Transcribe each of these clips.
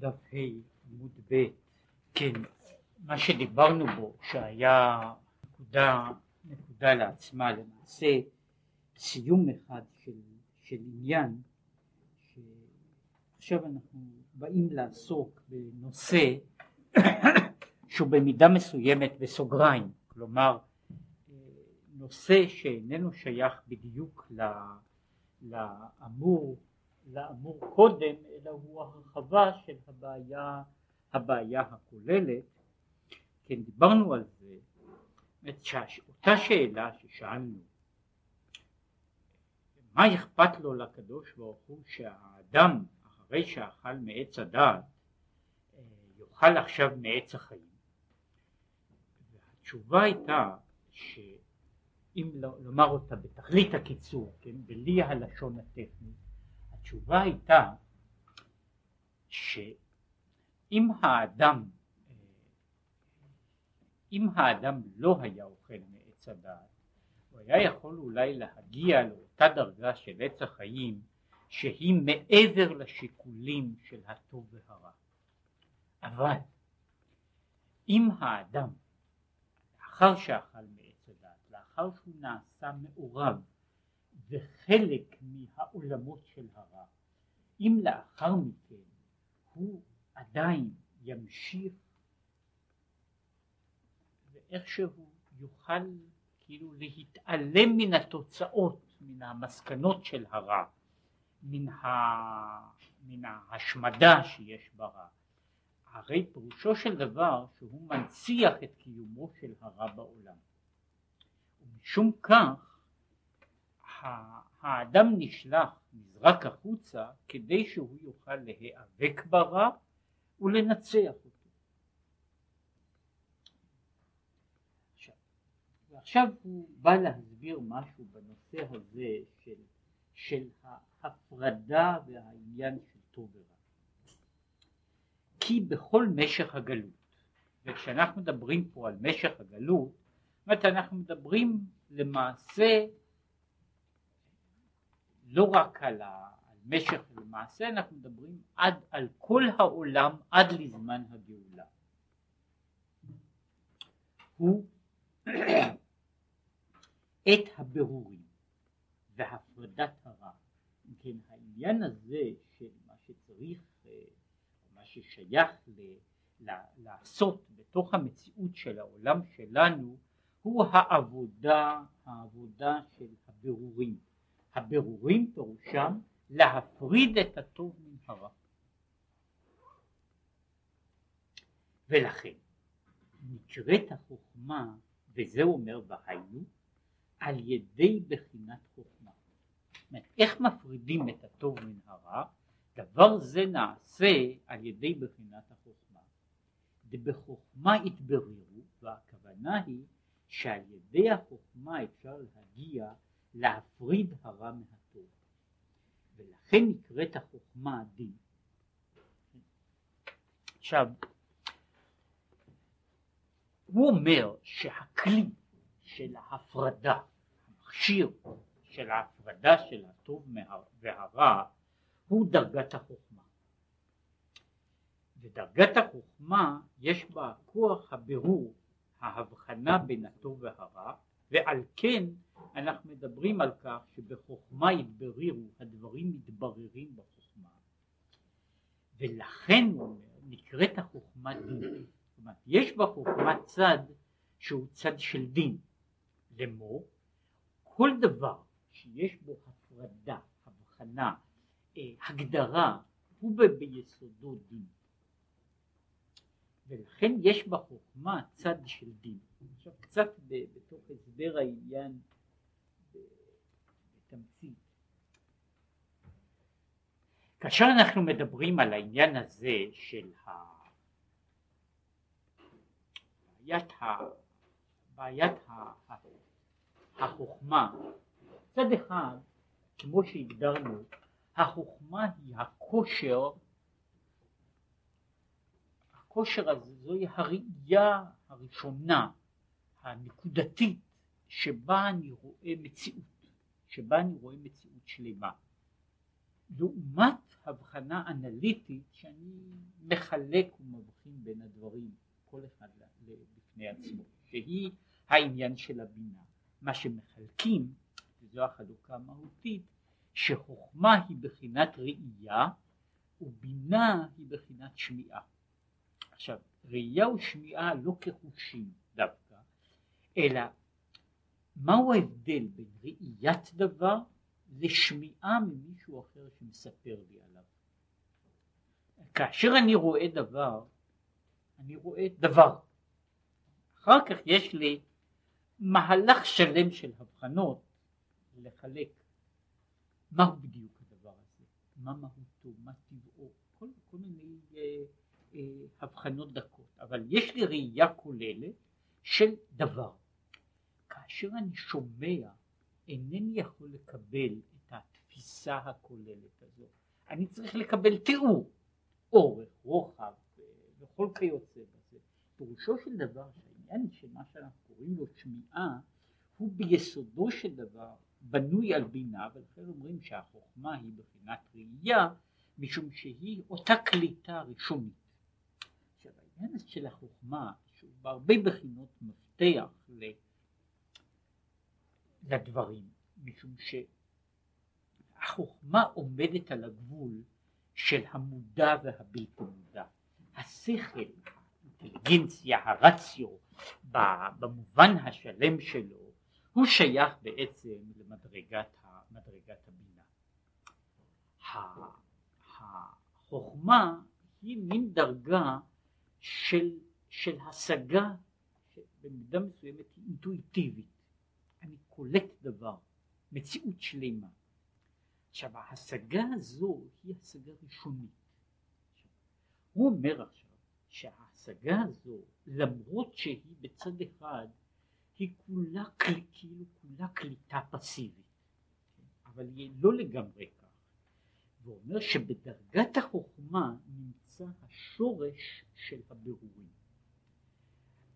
דף ה' עמוד ב', כן, מה שדיברנו בו שהיה נקודה, נקודה לעצמה למעשה סיום אחד של, של עניין שעכשיו אנחנו באים לעסוק בנושא שהוא במידה מסוימת בסוגריים, כלומר נושא שאיננו שייך בדיוק לאמור לאמור קודם, אלא הוא הרחבה של הבעיה, הבעיה הכוללת. כן, דיברנו על זה, אותה שאלה ששאלנו, מה אכפת לו לקדוש ברוך הוא שהאדם אחרי שאכל מעץ הדעת יאכל עכשיו מעץ החיים? והתשובה הייתה שאם לומר אותה בתכלית הקיצור, כן, בלי הלשון הטכנית, התשובה הייתה שאם האדם אם האדם לא היה אוכל מעץ הדעת הוא היה יכול אולי להגיע לאותה דרגה של עץ החיים שהיא מעבר לשיקולים של הטוב והרע. אבל אם האדם לאחר שאכל מעץ הדעת לאחר שהוא נעשה מעורב וחלק מהעולמות של הרע. אם לאחר מכן הוא עדיין ימשיך ואיכשהו יוכל כאילו להתעלם מן התוצאות, מן המסקנות של הרע, מן, ה... מן ההשמדה שיש ברע. הרי פירושו של דבר שהוא מנציח את קיומו של הרע בעולם. ומשום כך האדם נשלח, נזרק החוצה, כדי שהוא יוכל להיאבק ברע ולנצח אותו. עכשיו, ועכשיו הוא בא להסביר משהו בנושא הזה של, של ההפרדה והעניין של טוב ורע. כי בכל משך הגלות, וכשאנחנו מדברים פה על משך הגלות, זאת אומרת אנחנו מדברים למעשה לא רק על, ה, על משך למעשה אנחנו מדברים עד על כל העולם עד לזמן הגאולה. הוא את הבירורים והפרדת הרע. כן העניין הזה של מה שצריך, אה, מה ששייך ל, ל, לעשות בתוך המציאות של העולם שלנו הוא העבודה, העבודה של הבירורים. הבירורים פירושם להפריד את הטוב מן הרע. ולכן נקראת החוכמה, וזה אומר והיינו, על ידי בחינת חוכמה. אומרת, איך מפרידים את הטוב מן הרע? דבר זה נעשה על ידי בחינת החוכמה. דבחוכמה יתבררו, והכוונה היא שעל ידי החוכמה אפשר להגיע להפריד הרע מהטוב. ולכן נקראת החוכמה הדין. עכשיו, הוא אומר שהכלי של ההפרדה, המכשיר של ההפרדה של הטוב והרע, הוא דרגת החוכמה. ודרגת החוכמה יש בה כוח הבירור, ההבחנה בין הטוב והרע, ועל כן אנחנו מדברים על כך שבחוכמה יתבררו, הדברים מתבררים בחוכמה, ולכן נקראת החוכמה דין. זאת אומרת, יש בחוכמה צד שהוא צד של דין. לאמור, כל דבר שיש בו הפרדה, הבחנה, אה, הגדרה, הוא ביסודו דין. ולכן יש בחוכמה צד של דין. עכשיו קצת בתוך הסבר העניין בתמצית. כאשר אנחנו מדברים על העניין הזה של ה... בעיית, ה... בעיית ה... החוכמה, מצד אחד, כמו שהגדרנו, החוכמה היא הכושר, הכושר הזה זוהי הראייה הראשונה, הנקודתית, שבה אני רואה מציאות. שבה אני רואה מציאות שלמה. לעומת הבחנה אנליטית שאני מחלק ומבחין בין הדברים כל אחד בפני עצמו שהיא העניין של הבינה מה שמחלקים וזו החלוקה המהותית שחוכמה היא בחינת ראייה ובינה היא בחינת שמיעה עכשיו ראייה ושמיעה לא כחושים דווקא אלא מהו ההבדל בין ראיית דבר לשמיעה ממישהו אחר שמספר לי עליו. כאשר אני רואה דבר, אני רואה דבר. אחר כך יש לי מהלך שלם של הבחנות לחלק מהו בדיוק הדבר הזה, מה מהותו, מה טבעו, כל, כל מיני אה, הבחנות דקות, אבל יש לי ראייה כוללת של דבר. כאשר אני שומע אינני יכול לקבל את התפיסה הכוללת הזו. אני צריך לקבל תיאור, אורך, רוחב וכל כיוצא בזה. פירושו של דבר שהעניין של מה שאנחנו קוראים לו שמיעה הוא ביסודו של דבר בנוי על בינה ולכן אומרים שהחוכמה היא בחינת ראייה משום שהיא אותה קליטה ראשונית. העניין של החוכמה שהוא בהרבה בחינות מפתח לדברים, משום שהחוכמה עומדת על הגבול של המודע והבלתי מודע. השכל, האינטליגנציה, הרציו, במובן השלם שלו, הוא שייך בעצם למדרגת מדרגת הבינה. החוכמה היא מין דרגה של, של השגה במידה מסוימת אינטואיטיבית. אני קולט דבר, מציאות שלמה. עכשיו ההשגה הזו היא השגה ראשונית. הוא אומר עכשיו שההשגה הזו למרות שהיא בצד אחד היא כולה כאילו כולה קליטה פסיבית אבל היא לא לגמרי כך. והוא אומר שבדרגת החוכמה נמצא השורש של הבירורים.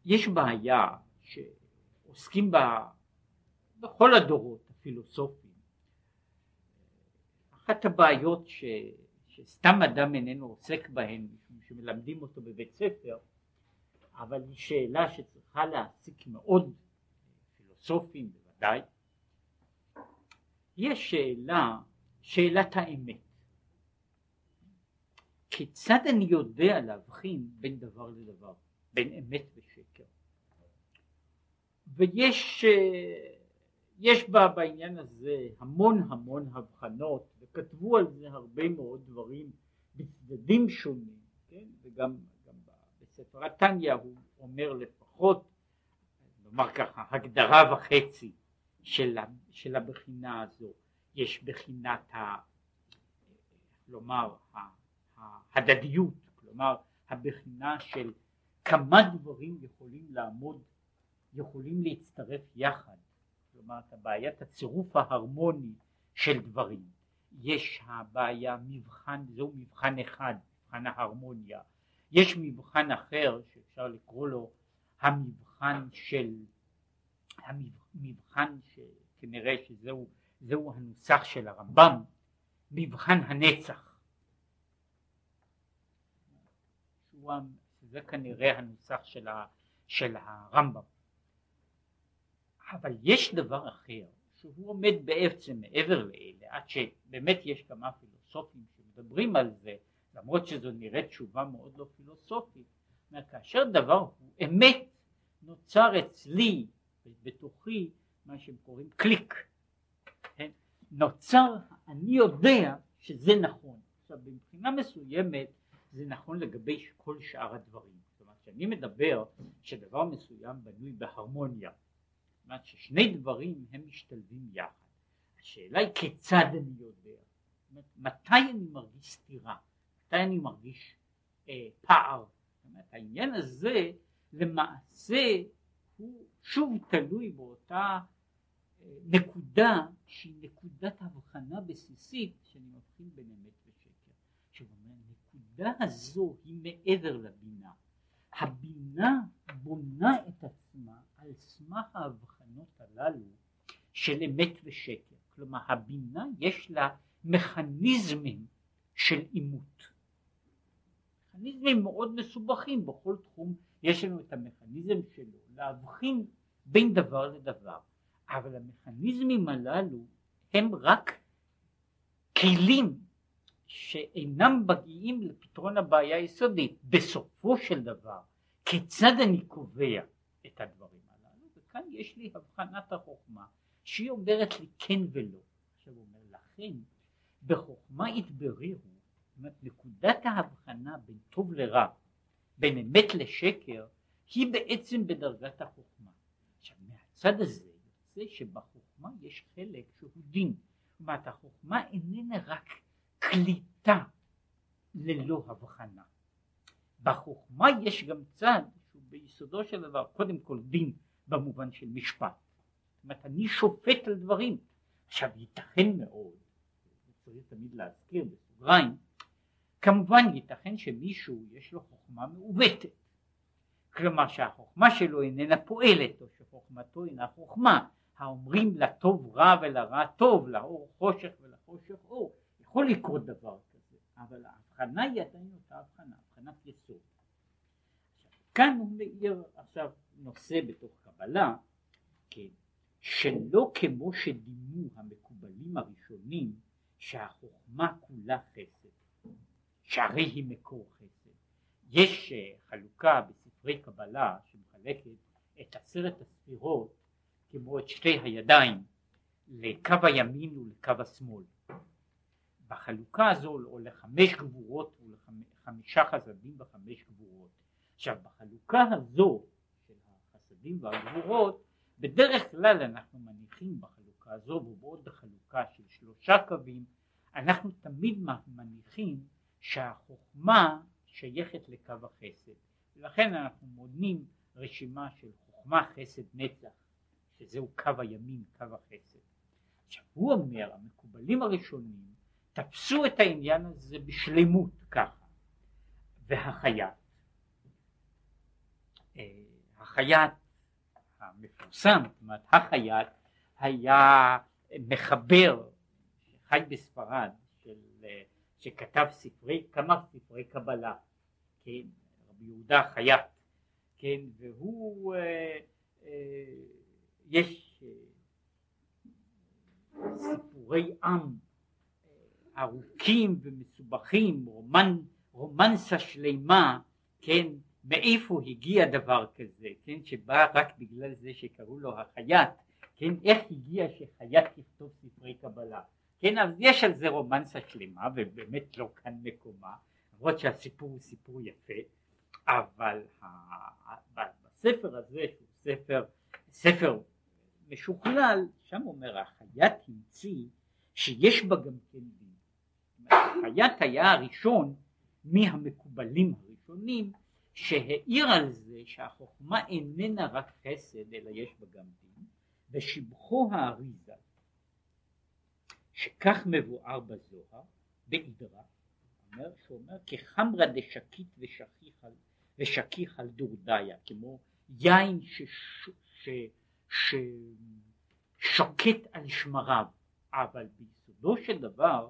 יש בעיה שעוסקים בה בכל הדורות הפילוסופיים. אחת הבעיות ש, שסתם אדם איננו עוסק בהן, משום שמלמדים אותו בבית ספר, אבל היא שאלה שצריכה להעסיק מאוד פילוסופים בוודאי, יש שאלה, שאלת האמת. כיצד אני יודע להבחין בין דבר לדבר, בין אמת ושקר? ויש יש בה בעניין הזה המון המון הבחנות וכתבו על זה הרבה מאוד דברים בצדדים שונים, כן? וגם גם בספר התניא הוא אומר לפחות, נאמר ככה, הגדרה וחצי של, של הבחינה הזו, יש בחינת ה... כלומר ההדדיות, כלומר הבחינה של כמה דברים יכולים לעמוד, יכולים להצטרף יחד כלומר את הבעיית הצירוף ההרמוני של דברים. יש הבעיה מבחן, זהו מבחן אחד, מבחן ההרמוניה. יש מבחן אחר שאפשר לקרוא לו המבחן של, המבחן שכנראה שזהו זהו הנוסח של הרמב"ם, מבחן הנצח. זה כנראה הנוסח של, ה, של הרמב"ם. אבל יש דבר אחר שהוא עומד בעצם מעבר לאלה עד שבאמת יש כמה פילוסופים שמדברים על זה למרות שזו נראית תשובה מאוד לא פילוסופית כאשר דבר הוא אמת נוצר אצלי בתוכי מה שהם קוראים קליק כן? נוצר אני יודע שזה נכון עכשיו מבחינה מסוימת זה נכון לגבי כל שאר הדברים זאת אומרת כשאני מדבר שדבר מסוים בנוי בהרמוניה זאת אומרת ששני דברים הם משתלבים יחד. השאלה היא כיצד אני יודע, אומרת, מתי אני מרגיש סתירה, מתי אני מרגיש אה, פער. זאת אומרת, העניין הזה למעשה הוא שוב תלוי באותה אה, נקודה שהיא נקודת הבחנה בסיסית שאני מבחין בין אמת הנקודה הזו היא מעבר לבינה. הבינה בונה את עצמה על סמך ההבחנות הללו של אמת ושקר. כלומר הבינה יש לה מכניזמים של עימות. מכניזמים מאוד מסובכים בכל תחום יש לנו את המכניזם שלו להבחין בין דבר לדבר אבל המכניזמים הללו הם רק כלים שאינם מגיעים לפתרון הבעיה היסודית. בסופו של דבר כיצד אני קובע את הדברים הללו? וכאן יש לי הבחנת החוכמה שהיא אומרת לי כן ולא. עכשיו הוא אומר לכן בחוכמה יתבררו זאת אומרת נקודת ההבחנה בין טוב לרע בין אמת לשקר היא בעצם בדרגת החוכמה. עכשיו מהצד הזה יוצא שבחוכמה יש חלק שהוא דין. זאת אומרת החוכמה איננה רק קליטה ללא הבחנה. בחוכמה יש גם צד שהוא ביסודו של דבר קודם כל דין במובן של משפט. זאת אומרת אני שופט על דברים. עכשיו ייתכן מאוד צריך תמיד להזכיר בסוגריים כמובן ייתכן שמישהו יש לו חוכמה מעוותת. כלומר שהחוכמה שלו איננה פועלת או שחוכמתו אינה חוכמה. האומרים לטוב רע ולרע טוב לאור חושך ולחושך אור יכול לקרות דבר כזה אבל ההבחנה היא עדיין אותה הבחנה הבחנת יסוד. כאן הוא מאיר עכשיו נושא בתוך קבלה כן, שלא כמו שדימו המקובלים הראשונים שהחוכמה כולה חסד שהרי היא מקור חסד. יש אה, חלוקה בספרי קבלה שמחלקת את עשרת הספירות כמו את שתי הידיים לקו הימין ולקו השמאל בחלוקה הזו או לחמש גבורות ולחמישה חסדים וחמש גבורות עכשיו בחלוקה הזו של החסדים והגבורות בדרך כלל אנחנו מניחים בחלוקה הזו ובעוד בחלוקה של שלושה קווים אנחנו תמיד מניחים שהחוכמה שייכת לקו החסד. ולכן אנחנו מונים רשימה של חוכמה חסד נצח שזהו קו הימין קו החסד. עכשיו הוא אומר המקובלים הראשונים תפסו את העניין הזה בשלמות ככה. והחייט. אה, החייט המפורסם, זאת אומרת החייט היה מחבר שחי בספרד של, אה, שכתב ספרי, כמה ספרי קבלה, כן, רבי יהודה חייט, כן, והוא אה, אה, יש אה, סיפורי עם ארוכים ומסובכים, רומן, רומנסה שלמה, כן, מאיפה הגיע דבר כזה, כן, שבא רק בגלל זה שקראו לו החייט, כן, איך הגיע שחייט יכתוב ספרי קבלה, כן, אז יש על זה רומנסה שלמה ובאמת לא כאן מקומה, למרות שהסיפור הוא סיפור יפה, אבל בספר הזה שהוא ספר, ספר משוכלל, שם אומר החייט המציא שיש בה גם כן חייט היה הראשון מהמקובלים הראשונים שהעיר על זה שהחוכמה איננה רק חסד אלא יש בה גם דין ושבחו האריזה שכך מבואר בזוהר באידרא אומר שאומר כחמרא דשקית ושכיח על דורדיה כמו יין ששוקט על שמריו. אבל ביסודו של דבר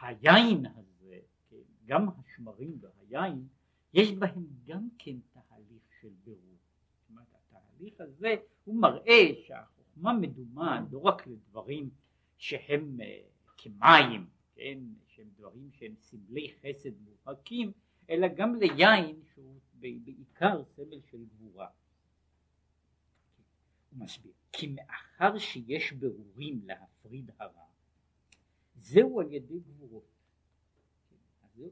היין הזה, גם השמרים והיין, יש בהם גם כן תהליך של בירור. זאת אומרת, התהליך הזה הוא מראה שהחוכמה מדומה לא רק לדברים שהם uh, כמים, כן, שהם דברים שהם סמלי חסד מובהקים, אלא גם ליין שהוא בעיקר סמל של גבורה. הוא מסביר, כי מאחר שיש ברורים להפריד הרע זהו על ידי גבורות.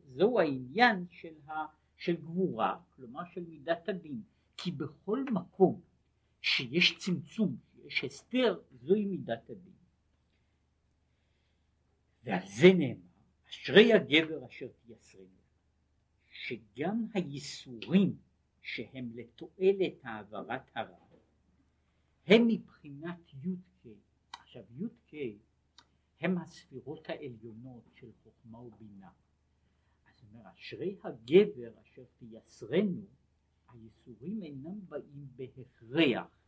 זהו העניין של, ה, של גבורה, כלומר של מידת הדין, כי בכל מקום שיש צמצום, שיש הסתר, זוהי מידת הדין. ועל זה נאמר, אשרי הגבר אשר תייסרנו, שגם הייסורים שהם לתועלת העברת הרע, הם מבחינת י"ק, עכשיו י"ק הם הספירות העליונות של חוכמה ובינה. אז אומר, אשרי הגבר אשר תייסרנו, הייסורים אינם באים בהכרח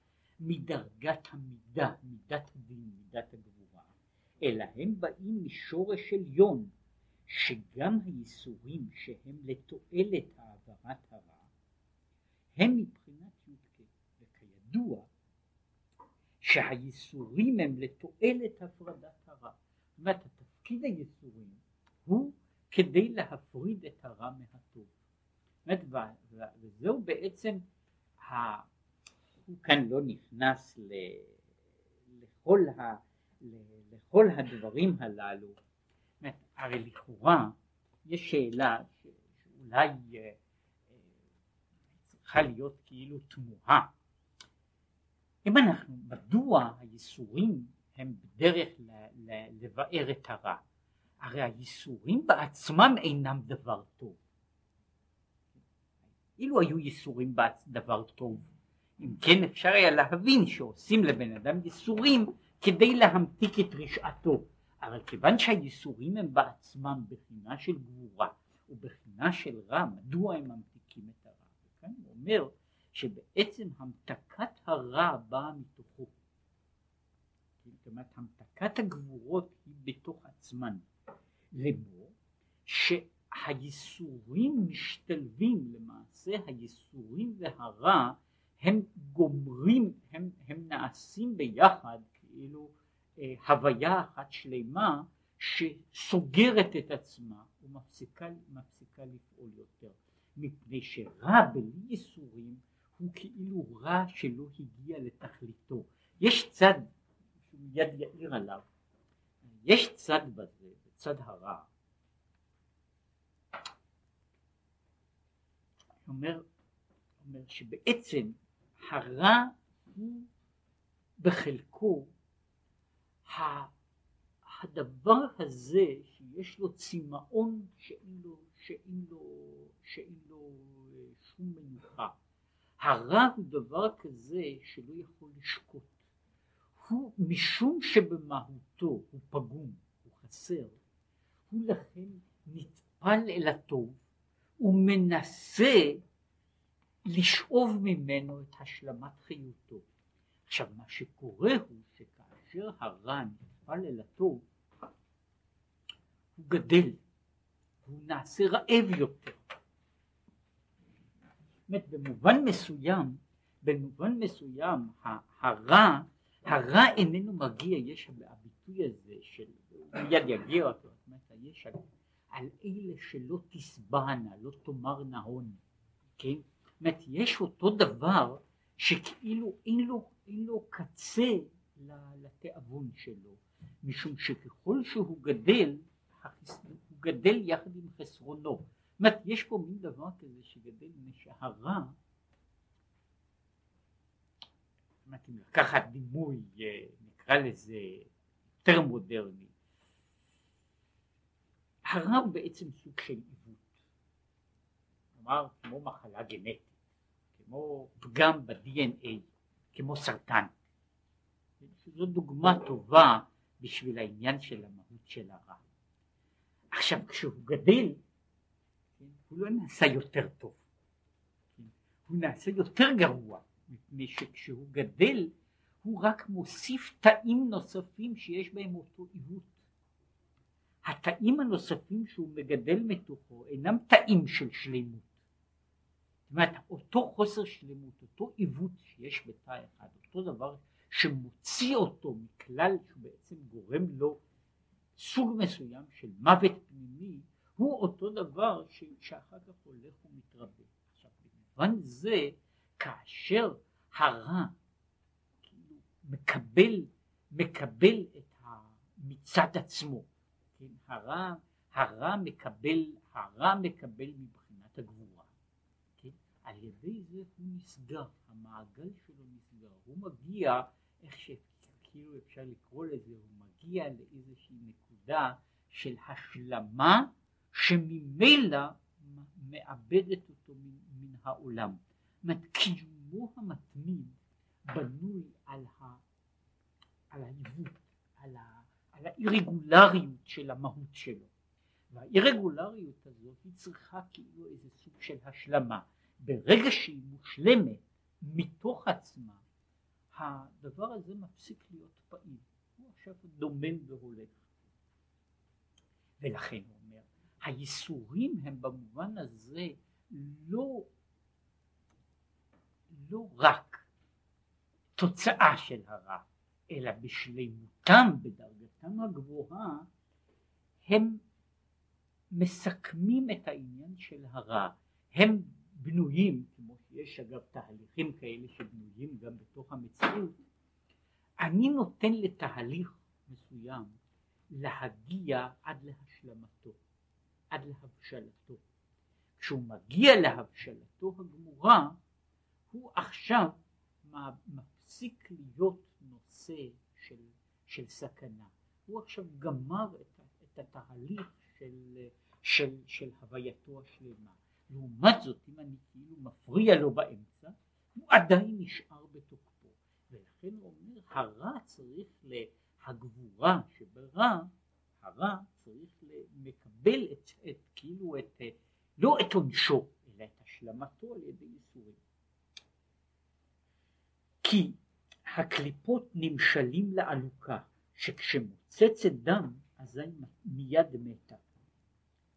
מדרגת המידה, מידת הדין, מידת הגבורה, אלא הם באים משורש עליון, שגם הייסורים שהם לתועלת העברת הרע, הם מבחינת י"ק, וכידוע שהייסורים הם לתועלת הפרדת. זאת אומרת, תפקיד הייסורים הוא כדי להפריד את הרע מהטוב. באמת, וזהו בעצם, ה... הוא כאן לא נכנס ל... לכל, ה... לכל הדברים הללו. באמת, הרי לכאורה יש שאלה שאולי אה, צריכה להיות כאילו תמוהה. אם אנחנו, מדוע הייסורים הם בדרך לבאר את הרע? הרי הייסורים בעצמם אינם דבר טוב. אילו היו ייסורים דבר טוב, אם כן אפשר היה להבין שעושים לבן אדם ייסורים כדי להמתיק את רשעתו, אבל כיוון שהייסורים הם בעצמם בחינה של גבורה ובחינה של רע, מדוע הם ממתיקים את הרע? וכאן הוא אומר שבעצם המתקת הרע באה מתוכו. אומרת, המתקת הגבורות היא בתוך עצמן. לאמור שהייסורים משתלבים למעשה הייסורים והרע הם גומרים הם, הם נעשים ביחד כאילו אה, הוויה אחת שלמה שסוגרת את עצמה ומפסיקה לפעול יותר מפני שרע בלי ייסורים הוא כאילו רע שלא הגיע לתכליתו יש צד מיד יאיר עליו יש צד בזה צד הרע. אומר, אומר שבעצם הרע הוא בחלקו הדבר הזה שיש לו צמאון שאין לו, שאין לו, שאין לו אה, שום מנוחה. הרע הוא דבר כזה שלא יכול לשקוט. הוא משום שבמהותו הוא פגום, הוא חסר, הוא לכן נטפל אל הטוב ומנסה לשאוב ממנו את השלמת חיותו. עכשיו מה שקורה הוא שכאשר הרע נטפל אל הטוב הוא גדל, הוא נעשה רעב יותר. זאת במובן מסוים, במובן מסוים הרע, הרע איננו מגיע, יש הביטוי הזה של, מיד יגיע אותו, יש על, על אלה שלא תשבענה, לא תאמרנה הון, כן? זאת אומרת, יש אותו דבר שכאילו אין לו, אין לו קצה לתיאבון שלו, משום שככל שהוא גדל, הוא גדל יחד עם חסרונו. זאת אומרת, יש פה מין דבר כזה שגדל משהרע, זאת אומרת, אם לקחת דימוי, אה, נקרא לזה יותר מודרני, הוא בעצם סוג של עיוות. כלומר, כמו מחלה גנטית, כמו פגם ב-DNA, כמו סרטן. זו דוגמה טובה בשביל העניין של המהות של הרע. עכשיו, כשהוא גדל, הוא לא נעשה יותר טוב, הוא נעשה יותר גרוע, מפני שכשהוא גדל, הוא רק מוסיף תאים נוספים שיש בהם אותו עיוות. התאים הנוספים שהוא מגדל מתוכו אינם תאים של שלמות. זאת אומרת, אותו חוסר שלמות, אותו עיוות שיש בתא אחד, אותו דבר שמוציא אותו מכלל שהוא בעצם גורם לו סוג מסוים של מוות פנימי, הוא אותו דבר. שאחר כך הולך ומתרבה. עכשיו, במובן זה, כאשר הרע מקבל, מקבל את ה... מצד עצמו, כן, הרע, הרע מקבל, הרע מקבל מבחינת הגבורה, כן, על ידי זה הוא נסגר, המעגל שלו נסגר, הוא מגיע, איך שכאילו אפשר לקרוא לזה, הוא מגיע לאיזושהי נקודה של השלמה שממילא מאבדת אותו מן, מן העולם. אומרת, קיומו המתמיד בנוי על, ה, על העיוות, על, ה, על האירגולריות של המהות שלו. והאירגולריות הזאת היא צריכה כאילו איזה סוג של השלמה. ברגע שהיא מושלמת מתוך עצמה, הדבר הזה מפסיק להיות פעיל. הוא עכשיו דומם והולך. ולכן הוא אומר, הייסורים הם במובן הזה לא, לא רק תוצאה של הרע, אלא בשלימותם, בדרגתם הגבוהה, הם מסכמים את העניין של הרע. הם בנויים, כמו שיש אגב תהליכים כאלה שבנויים גם בתוך המציאות, אני נותן לתהליך מסוים להגיע עד להשלמתו, עד להבשלתו. כשהוא מגיע להבשלתו הגמורה, הוא עכשיו מפסיק להיות נושא של, של סכנה. הוא עכשיו גמר את, את התהליך של, של, של הווייתו השלמה. לעומת זאת, אם אני כאילו מפריע לו באמצע, הוא עדיין נשאר בתוקפו. ולכן הוא אומר, הרע צריך להגבורה שברע, הרע צריך לקבל את, את כאילו את, לא את עונשו, אלא את השלמתו על ידי ייסורים. כי הקליפות נמשלים לעלוקה, שכשמוצצת דם, אזי מיד מתה.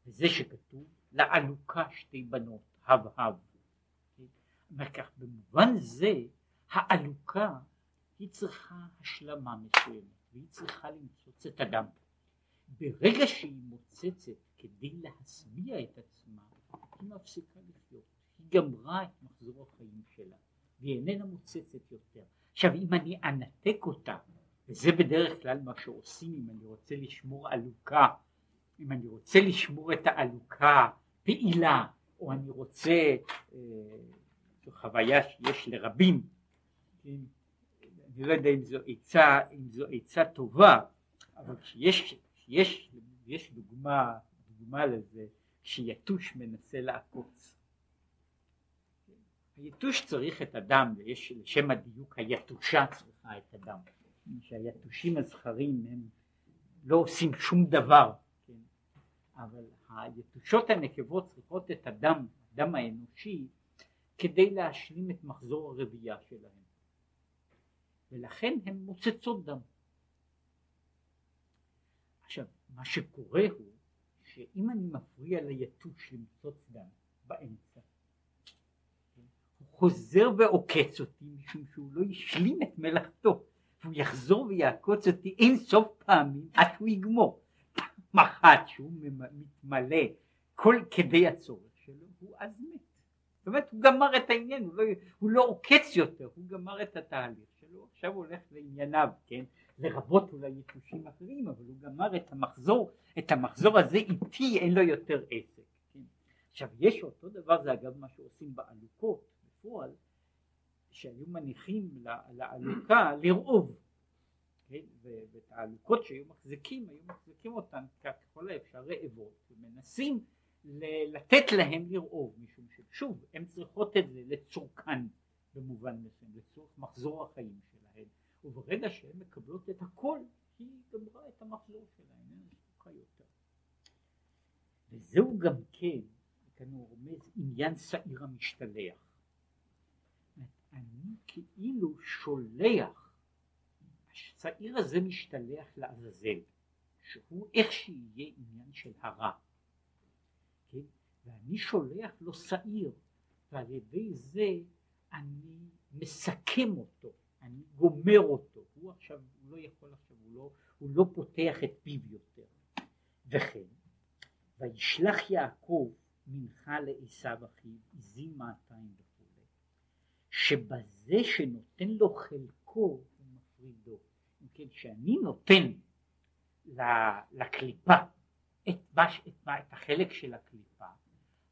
וזה שכתוב לעלוקה שתי בנות, הב הב. אומר כך, במובן זה העלוקה היא צריכה השלמה מסוימת, והיא צריכה למצוץ את הדם. ברגע שהיא מוצצת כדי להשביע את עצמה, היא מפסיקה לחיות. היא גמרה את מחזור החיים שלה, והיא איננה מוצצת יותר. עכשיו אם אני אנתק אותה, וזה בדרך כלל מה שעושים אם אני רוצה לשמור עלוקה, אם אני רוצה לשמור את העלוקה פעילה, או אני רוצה, אה, זו חוויה שיש לרבים, כן? אני לא יודע אם זו עצה, אם זו עצה טובה, אבל כשיש יש, יש דוגמה, דוגמה לזה, כשיתוש מנסה לעקוץ. היתוש צריך את הדם, ויש לשם הדיוק היתושה צריכה את הדם. שהיתושים הזכרים הם לא עושים שום דבר, כן? אבל היתושות הנקבות צריכות את הדם, הדם האנושי, כדי להשלים את מחזור הרבייה שלהם. ולכן הן מוצצות דם. עכשיו, מה שקורה הוא שאם אני מפריע ליתוש למצוץ דם באמצע, חוזר ועוקץ אותי משום שהוא לא השלים את מלאכתו, והוא יחזור ויעקוץ אותי אין סוף פעמים עד שהוא יגמור. מחט שהוא מתמלא כל כדי הצורך שלו, הוא אז מת. זאת אומרת, הוא גמר את העניין, הוא לא, הוא לא עוקץ יותר, הוא גמר את התהליך שלו, עכשיו הוא הולך לענייניו, כן? לרבות אולי יתושים אחרים, אבל הוא גמר את המחזור, את המחזור הזה איתי אין לו יותר עסק. כן? עכשיו יש אותו דבר, זה אגב מה שעושים בעלוקות בפועל, שהיו מניחים לעלוקה לרעוב. כן? ואת העלוקות שהיו מחזיקים, היו מחזיקים אותן ככל האפשר רעבות, ומנסים לתת להם לרעוב, משום ששוב, הן צריכות את זה לצורכן במובן מסוים, לצורך מחזור החיים שלהן, וברגע שהן מקבלות את הכל, היא גמרה את המחזור שלהן, אין זקוקה יותר. וזהו גם כן, כאן הוא רומז עניין שעיר המשתלח. אני כאילו שולח, השעיר הזה משתלח לעזאזל, שהוא איך שיהיה עניין של הרע, כן? ואני שולח לו שעיר, ועל ידי זה אני מסכם אותו, אני גומר אותו, הוא עכשיו, הוא לא יכול עכשיו, הוא לא, הוא לא פותח את פיו יותר. וכן, וישלח יעקב מנחה לעשו אחיו, עזים מאתיים שבזה שנותן לו חלקו הוא מפרידו. כן, שאני נותן לקליפה את, את, את החלק של הקליפה,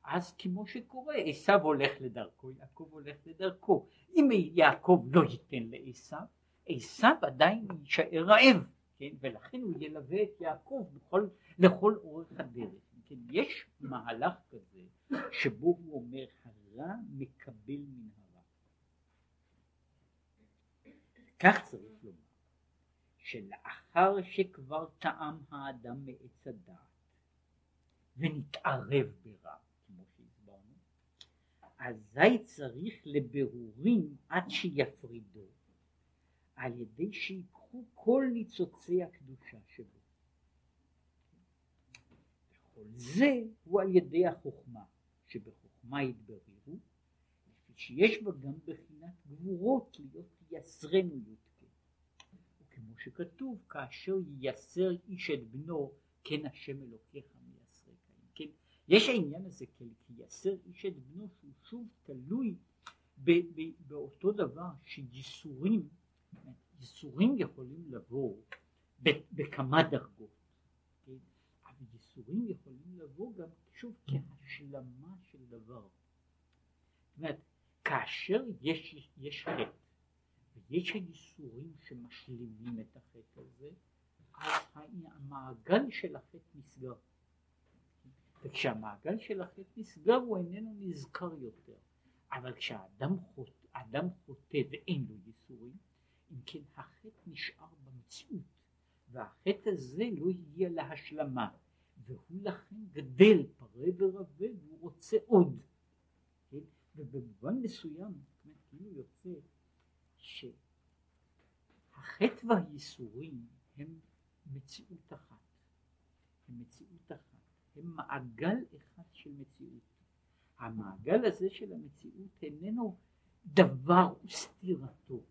אז כמו שקורה, עשו הולך לדרכו, יעקב הולך לדרכו. אם יעקב לא ייתן לעשו, עשו עדיין יישאר רעב, כן? ולכן הוא ילווה את יעקב בכל, לכל אורך הדרך. כן? יש מהלך כזה שבו הוא אומר הרע מקבל מן הרע. כך צריך לומר, שלאחר שכבר טעם האדם מעץ הדעת ונתערב ברע אזי צריך לבירורים עד שיפרידו, על ידי שיקחו כל ניצוצי הקדושה שבו. וכל זה הוא על ידי החוכמה, שבחוכמה יתבררו, שיש בה גם בחינת גבורות להיות יסרנו י"ק. וכמו שכתוב, כאשר ייסר איש את בנו, כן השם אלוקיך מייסרך. כן, יש העניין הזה, כי ייסר איש את בנו, שהוא שוב תלוי ב- ב- באותו דבר שייסורים, ייסורים יכולים לבוא בכמה דרגות, כן? אבל ייסורים יכולים לבוא גם שוב כהשלמה של דבר. זאת אומרת, כאשר יש, יש חטא ויש הייסורים שמשלימים את החטא הזה, אז המעגל של החטא נסגר. וכשהמעגל של החטא נסגר הוא איננו נזכר יותר. אבל כשאדם חוטא, ואין לו ייסורים, אם כן החטא נשאר במציאות, והחטא הזה לא הגיע להשלמה, והוא לכן גדל פרה ורבה והוא רוצה עוד. כן? ובמובן מסוים, כאילו יוצא שהחטא והייסורים הם מציאות אחת, הם מציאות אחת, הם מעגל אחד של מציאות. המעגל הזה של המציאות איננו דבר וסתירתו,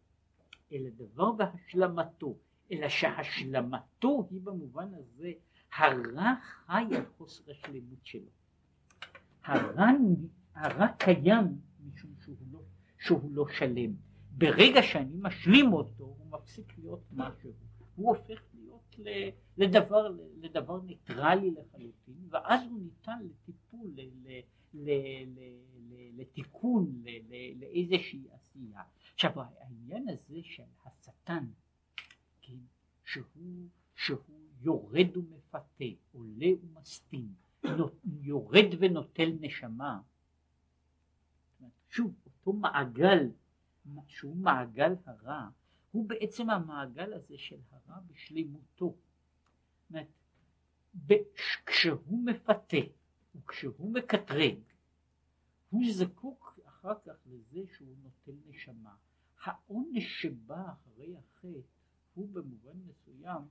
אלא דבר והשלמתו, אלא שהשלמתו היא במובן הזה הרע חי על חוסר השלמות שלו. הרע, הרע קיים משום שהוא לא, שהוא לא שלם. ברגע שאני משלים אותו הוא מפסיק להיות משהו, הוא הופך להיות לדבר, לדבר ניטרלי לחלוטין ואז הוא ניתן לטיפול, לתיקון, לאיזושהי עשייה. עכשיו העניין הזה של השטן, כן, שהוא, שהוא יורד ומפתה, עולה ומסטין, יורד ונוטל נשמה, שוב אותו מעגל שהוא מעגל הרע, הוא בעצם המעגל הזה של הרע בשלימותו. כשהוא מפתה וכשהוא מקטרג, הוא זקוק אחר כך לזה שהוא נוטל נשמה. העונש שבא אחרי החטא הוא במובן מסוים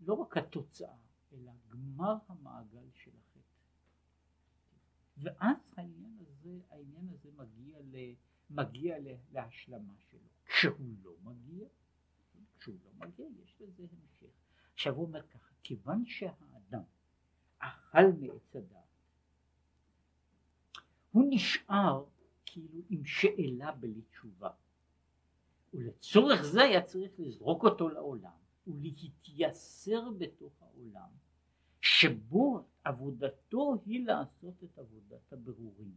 לא רק התוצאה, אלא גמר המעגל של החטא. ואז העניין הזה, העניין הזה מגיע, ל, מגיע להשלמה שלו. כשהוא לא מגיע, כשהוא לא מגיע, יש לזה המשך. עכשיו הוא אומר ככה, כיוון שהאדם אכל מעץ הדעת, הוא נשאר כאילו עם שאלה בלי תשובה. ולצורך זה היה צריך לזרוק אותו לעולם ולהתייסר בתוך העולם שבו עבודתו היא לעשות את עבודת הבירורים.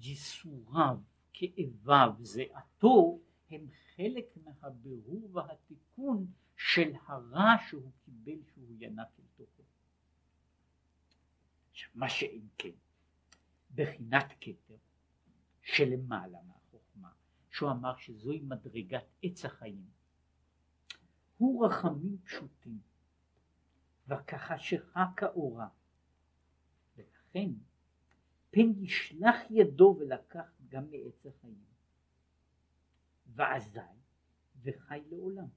ייסוריו, כאביו, זיעתו הם חלק מהבירור והתיקון של הרע שהוא קיבל שהוא ינק אל תוכו. מה שאם כן בחינת כתר שלמעלה מהחוכמה, שהוא אמר שזוהי מדרגת עץ החיים, הוא רחמים פשוטים, וכחשיכה כאורה, ולכן פן ישלח ידו ולקח גם מעץ החיים, ואזי וחי לעולם.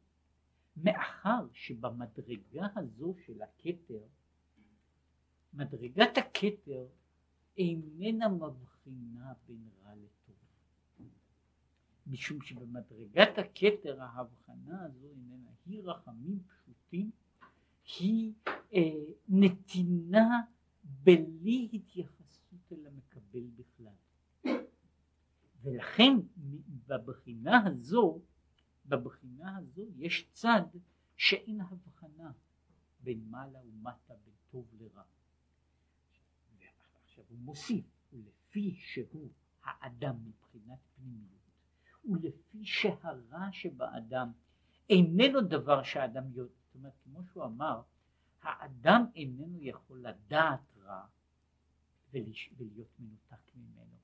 מאחר שבמדרגה הזו של הכתר, מדרגת הכתר איננה מבחינה בין רע לטוב. משום שבמדרגת הכתר ההבחנה הזו איננה, היא רחמים פשוטים, היא אה, נתינה בלי התייחסות אל המקבל בכלל. ולכן בבחינה הזו, בבחינה הזו יש צד שאין הבחנה בין מעלה ומטה, בין טוב לרע. עכשיו הוא מוסיף, ולפי שהוא האדם מבחינת פנימיות, ולפי שהרע שבאדם איננו דבר שהאדם יודע, זאת אומרת כמו שהוא אמר, האדם איננו יכול לדעת רע ולהיות מנותק ממנו.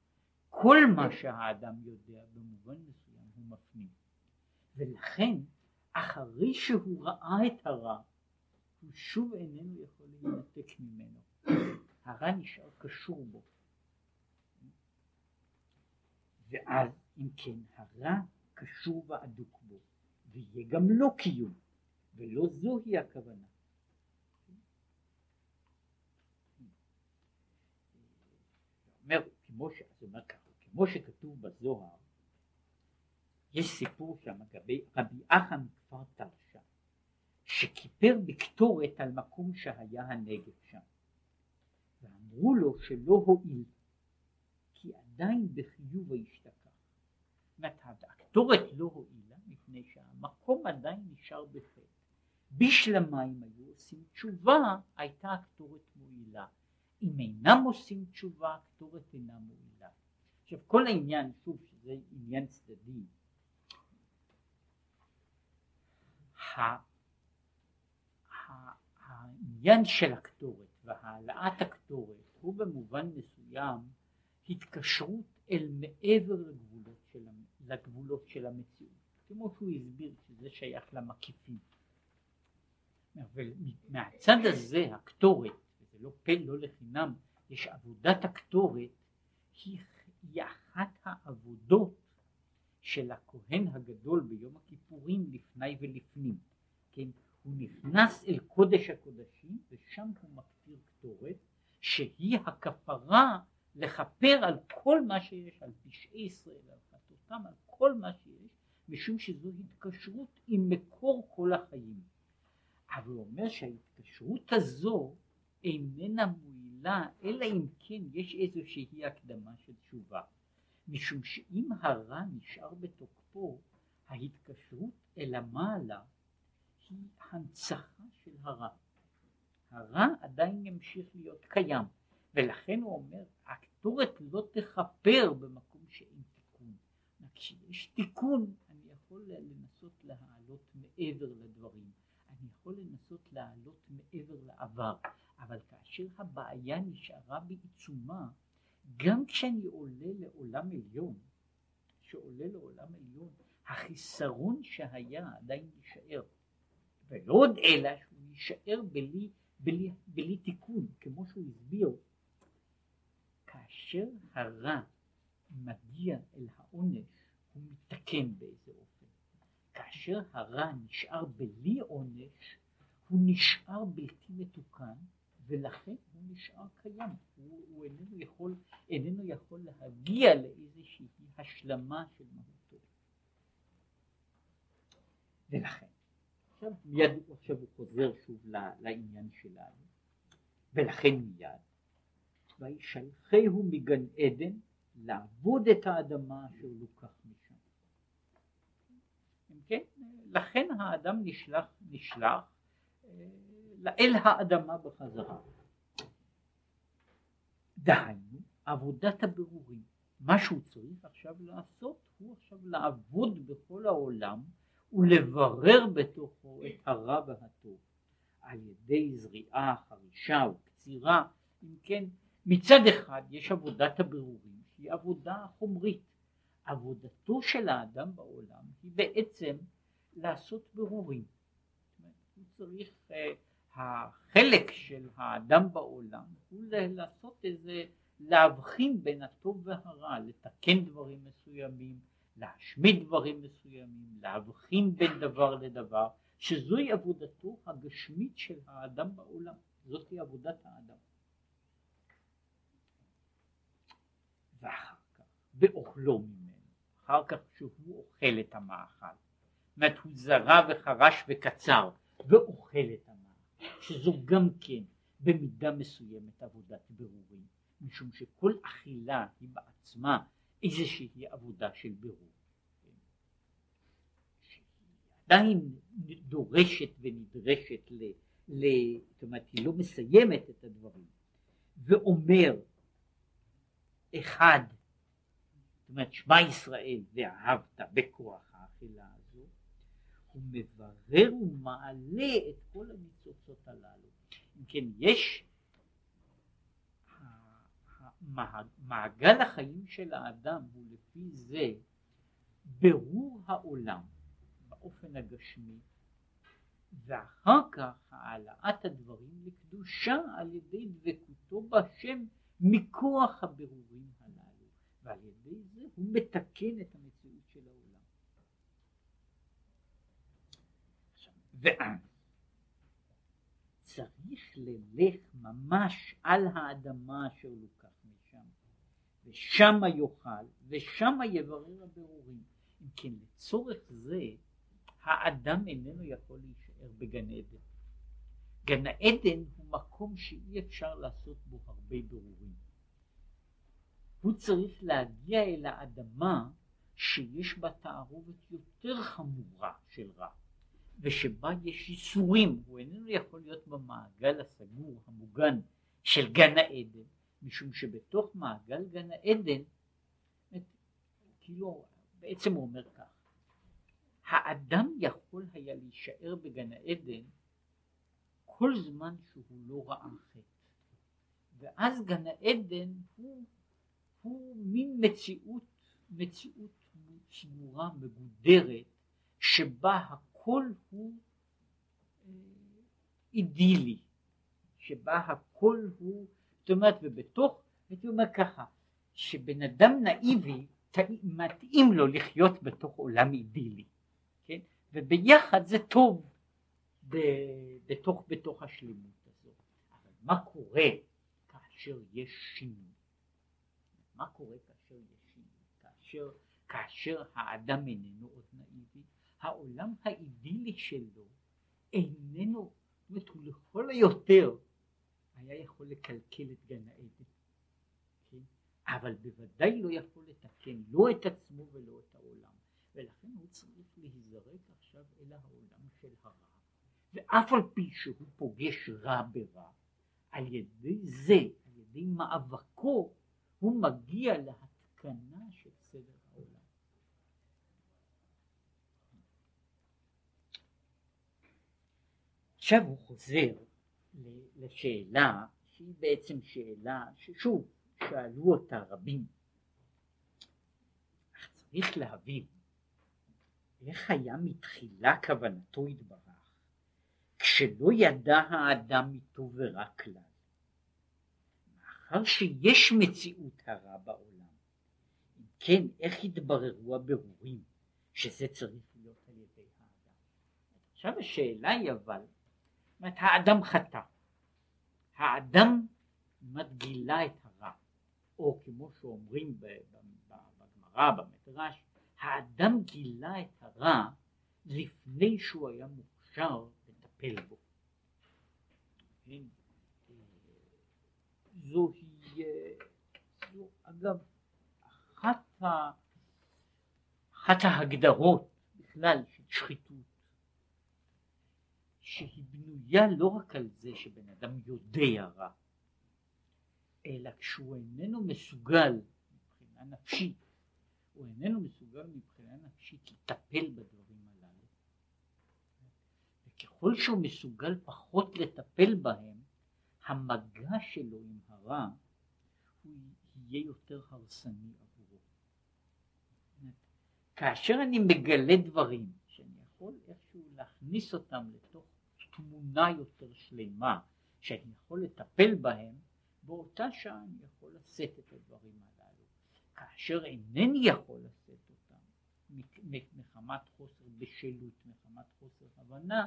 כל מה שהאדם יודע במובן מסוים הוא מפנים. ולכן אחרי שהוא ראה את הרע הוא שוב איננו יכול להינתק ממנו. הרע נשאר קשור בו. ואז אם כן הרע קשור ואדוק בו, ויהיה גם לא קיום, ולא זוהי הכוונה. אומר, כמו, ש... אומר ככה, כמו שכתוב בזוהר, יש סיפור שם לגבי רבי אחא מכפר תרש"א, שכיפר בקטורת על מקום שהיה הנגב שם. ואמרו לו שלא הועיל, כי עדיין בחיוב ההשתכח. זאת הקטורת לא הועילה מפני שהמקום עדיין נשאר בחטא. בשלמה אם היו עושים תשובה, הייתה הקטורת מועילה. אם אינם עושים תשובה, הקטורת אינה מועילה. עכשיו כל העניין, שוב שזה עניין צדדי, העניין של הקטורת והעלאת הקטורת הוא במובן מסוים התקשרות אל מעבר לגבולות של, לגבולות של המציאות, כמו שהוא הסביר שזה שייך למקיפים. ומהצד הזה הקטורת, וזה לא פה לא לחינם, יש עבודת הקטורת, היא, היא אחת העבודות של הכהן הגדול ביום הכיפורים לפני ולפנים, כן? הוא נכנס אל קודש הקודשים ושם הוא מקטיר קטורת שהיא הכפרה לכפר על כל מה שיש, על פשעי ישראל, על חטאותם, על כל מה שיש, משום שזו התקשרות עם מקור כל החיים. אבל הוא אומר שההתקשרות הזו איננה מועילה, אלא אם כן יש איזושהי הקדמה של תשובה. משום שאם הרע נשאר בתוקפו, ההתקשרות אל המעלה היא הנצחה של הרע. הרע עדיין ימשיך להיות קיים, ולכן הוא אומר, הקטורת לא תכפר במקום שאין תיקון. כשיש תיקון, אני יכול לנסות להעלות מעבר לדברים, אני יכול לנסות להעלות מעבר לעבר, אבל כאשר הבעיה נשארה בעיצומה, גם כשאני עולה לעולם עליון, שעולה לעולם עליון, החיסרון שהיה עדיין יישאר. ולא עוד אלא שהוא יישאר בלי, בלי, בלי תיקון, כמו שהוא הסביר. כאשר הרע מגיע אל העונש, הוא מתקן באיזה אופן. כאשר הרע נשאר בלי עונש, הוא נשאר בלתי מתוקן, ולכן הוא נשאר קיים, הוא, הוא איננו, יכול, איננו יכול להגיע לאיזושהי השלמה של מהותו. ולכן, עכשיו מיד עכשיו הוא חוזר שוב לעניין שלנו, ולכן מיד, וישלחהו מגן עדן לעבוד את האדמה אשר לוקח משם. כן, לכן האדם נשלח, נשלח אה, אל האדמה בחזרה. דהיינו, עבודת הבירורים. מה שהוא צריך עכשיו לעשות הוא עכשיו לעבוד בכל העולם ולברר בתוכו את הרע והטוב על ידי זריעה, חרישה וקצירה. אם כן, מצד אחד יש עבודת הבירורים שהיא עבודה חומרית. עבודתו של האדם בעולם היא בעצם לעשות בירורים. הוא צריך uh, החלק של האדם בעולם הוא לעשות איזה, להבחין בין הטוב והרע, לתקן דברים מסוימים, להשמיד דברים מסוימים, להבחין בין דבר לדבר, שזוהי עבודתו הגשמית של האדם בעולם, זאתי עבודת האדם. ואחר כך, באוכלו ממנו, אחר כך שהוא אוכל את המאכל, זאת אומרת הוא זרע וחרש וקצר ואוכל את המאכל. שזו גם כן במידה מסוימת עבודת בירורים, משום שכל אכילה היא בעצמה איזושהי עבודה של בירור. עדיין דורשת ונדרשת ל... ל... זאת אומרת, היא לא מסיימת את הדברים, ואומר אחד, זאת אומרת, שמע ישראל ואהבת בכוח האכילה הוא מברר ומעלה את כל הניצוצות הללו. אם כן, יש מעגל החיים של האדם הוא לפי זה ברור העולם באופן הגשמי ואחר כך העלאת הדברים לקדושה על ידי דבקותו בשם מכוח הבירורים הללו ועל ידי זה הוא מתקן את המציאות של העולם. ואז צריך ללך ממש על האדמה אשר לוקח משם, ושמה יאכל, ושמה יברר הבירורים. אם כן, לצורך זה האדם איננו יכול להישאר בגן עדן. גן העדן הוא מקום שאי אפשר לעשות בו הרבה בירורים. הוא צריך להגיע אל האדמה שיש בה תערובת יותר חמורה של רע, ושבה יש איסורים, הוא איננו יכול להיות במעגל הסגור, המוגן של גן העדן, משום שבתוך מעגל גן העדן, כאילו בעצם הוא אומר כך, האדם יכול היה להישאר בגן העדן כל זמן שהוא לא ראה חטא, ואז גן העדן הוא, הוא מין מציאות, מציאות סגורה, מגודרת, שבה הכל הוא אה, אידילי, שבה הכל הוא, זאת אומרת, ובתוך, הייתי אומר ככה, שבן אדם נאיבי מתאים לו לחיות בתוך עולם אידילי, כן? וביחד זה טוב בתוך, בתוך השלמות הזאת. אבל מה קורה כאשר יש שינוי? מה קורה כאשר יש שינוי? כאשר, כאשר האדם איננו עוד נאיבי, העולם האידילי שלו איננו, זאת אומרת, הוא לכל היותר. היה יכול לקלקל את גן העדן. אבל בוודאי לא יכול לתקן לא את עצמו ולא את העולם. ולכן הוא צריך להיזרק עכשיו אל העולם של הרע. ואף על פי שהוא פוגש רע ברע על ידי זה, על ידי מאבקו הוא מגיע להתקנה של סדר העולם. עכשיו הוא חוזר לשאלה שהיא בעצם שאלה ששוב שאלו אותה רבים. אך צריך להבין איך היה מתחילה כוונתו יתברך כשלא ידע האדם מטוב ורע כלל. מאחר שיש מציאות הרע בעולם, אם כן איך יתבררו הבירורים שזה צריך להיות על ידי האדם. עכשיו השאלה היא אבל, אומרת האדם חטא, האדם גילה את הרע, או כמו שאומרים בגמרא, במדרש, האדם גילה את הרע לפני שהוא היה מוכשר לטפל בו. כן? זוהי, זו אגב אחת, ה, אחת ההגדרות בכלל של שחיתות, שהיא בנויה לא רק על זה שבן אדם יודע רע, אלא כשהוא איננו מסוגל מבחינה נפשית, הוא איננו מסוגל מבחינה נפשית לטפל בדברים הללו. וככל שהוא מסוגל פחות לטפל בהם, המגע שלו עם הרע הוא יהיה יותר הרסני עבורו. כאשר אני מגלה דברים שאני יכול איכשהו להכניס אותם לתוך תמונה יותר שלמה, שאני יכול לטפל בהם, באותה שעה אני יכול לשאת את הדברים הללו. כאשר אינני יכול לשאת אותם, מחמת חוסר בשלות, מחמת חוסר הבנה,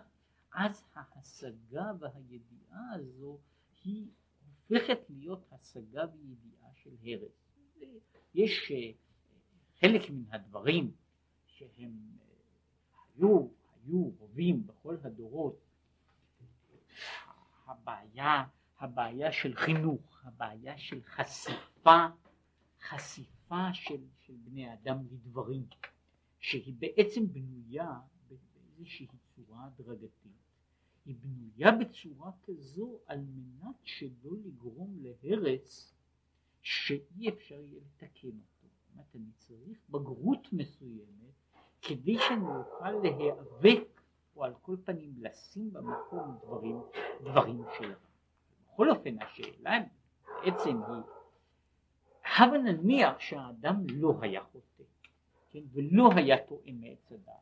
אז ההשגה והידיעה הזו היא הופכת להיות השגה וידיעה של הרס. יש אה, חלק מן הדברים שהם אה, היו, היו רובים בכל הדורות, הבעיה הבעיה של חינוך, הבעיה של חשיפה, חשיפה של, של בני אדם לדברים, שהיא בעצם בנויה באיזושהי צורה הדרגתית. היא בנויה בצורה כזו על מנת שלא לגרום להרס שאי אפשר יהיה לתקן אותו. זאת אומרת, אני צריך בגרות מסוימת כדי שאני אוכל להיאבק, או על כל פנים לשים במקום דברים, דברים שלנו. בכל אופן השאלה בעצם היא, הבה נניח שהאדם לא היה חוטא, כן, ולא היה טועה מעץ הדעת,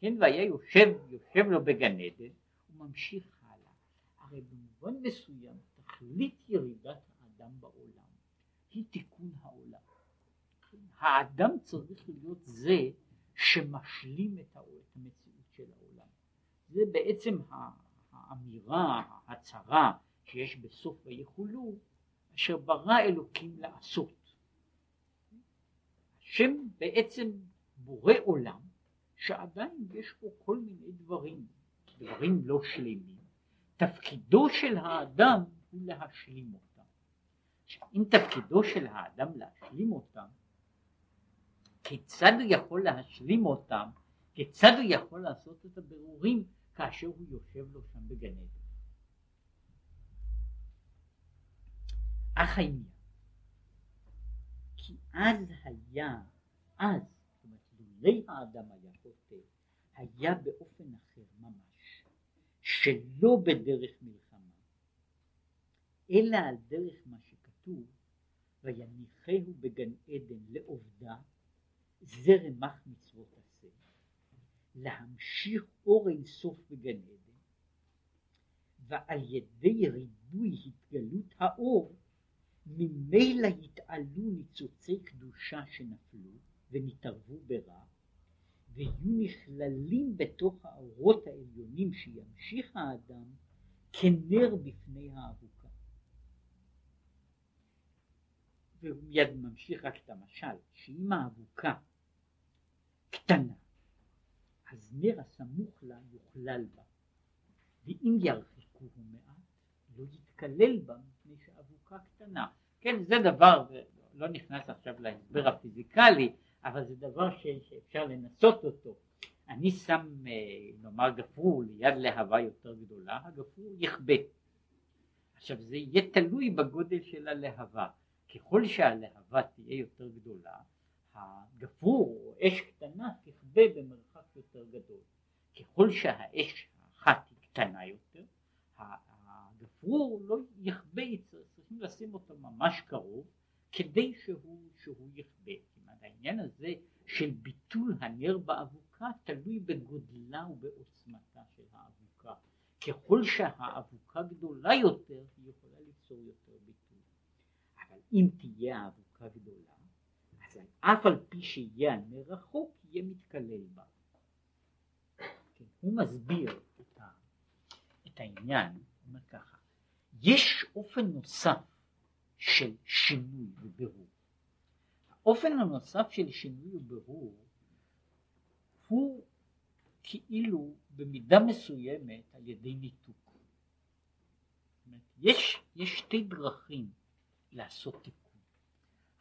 כן, והיה יושב, יושב לו בגן עדן, הוא ממשיך הלאה. הרי במובן מסוים תכלית ירידת האדם בעולם היא תיקון העולם. כן? האדם צריך להיות זה שמשלים את המציאות של. זה בעצם האמירה, ההצהרה שיש בסוף ויכולו, אשר ברא אלוקים לעשות. השם בעצם בורא עולם שעדיין יש בו כל מיני דברים, דברים לא שלמים. תפקידו של האדם הוא להשלים אותם. אם תפקידו של האדם להשלים אותם, כיצד הוא יכול להשלים אותם, כיצד הוא יכול לעשות את הבירורים כאשר הוא יושב לו שם בגן עדן. אך העניין, כי אז היה, אז, זאת אומרת, לולי האדם היה חוטא, היה באופן אחר ממש, שלא בדרך מלחמה, אלא על דרך מה שכתוב, ויניחהו בגן עדן לעובדה, זה רמ"ח מצוות להמשיך אור אין סוף בגן עדן, ועל ידי ריבוי התגלות האור, ממילא יתעלו ניצוצי קדושה שנפלו ונתערבו ברע, ויהיו נכללים בתוך האורות העליונים שימשיך האדם כנר בפני האבוקה. והוא מיד ממשיך רק את המשל, שאם האבוקה קטנה, אז נר הסמוך לה יוכלל בה, ואם ירחיקוהו מעט, לא יתקלל בה מפני שאבוקה קטנה. כן, זה דבר, לא נכנס עכשיו להסבר הפיזיקלי, אבל זה דבר ש, שאפשר לנסות אותו. אני שם אה, נאמר גפרור ליד להבה יותר גדולה, הגפרור יכבה. עכשיו זה יהיה תלוי בגודל של הלהבה. ככל שהלהבה תהיה יותר גדולה, הגפרור או אש קטנה תכבה במרחק יותר גדול. ככל שהאש האחת היא קטנה יותר, הגפרור לא יכבה, צריכים לשים אותו ממש קרוב כדי שהוא, שהוא יכבה. העניין הזה של ביטול הנר באבוקה תלוי בגודלה ובעוצמתה של האבוקה. ככל שהאבוקה גדולה יותר היא יכולה ליצור יותר ביטול. אבל אם תהיה האבוקה גדולה אז אף על פי שיהיה הנר רחוק יהיה מתקלל בה. כן, הוא מסביר את, ה, את העניין, הוא אומר ככה, יש אופן נוסף של שינוי ובירור. האופן הנוסף של שינוי ובירור הוא כאילו במידה מסוימת על ידי ניתוק. יש, יש שתי דרכים לעשות תיקון.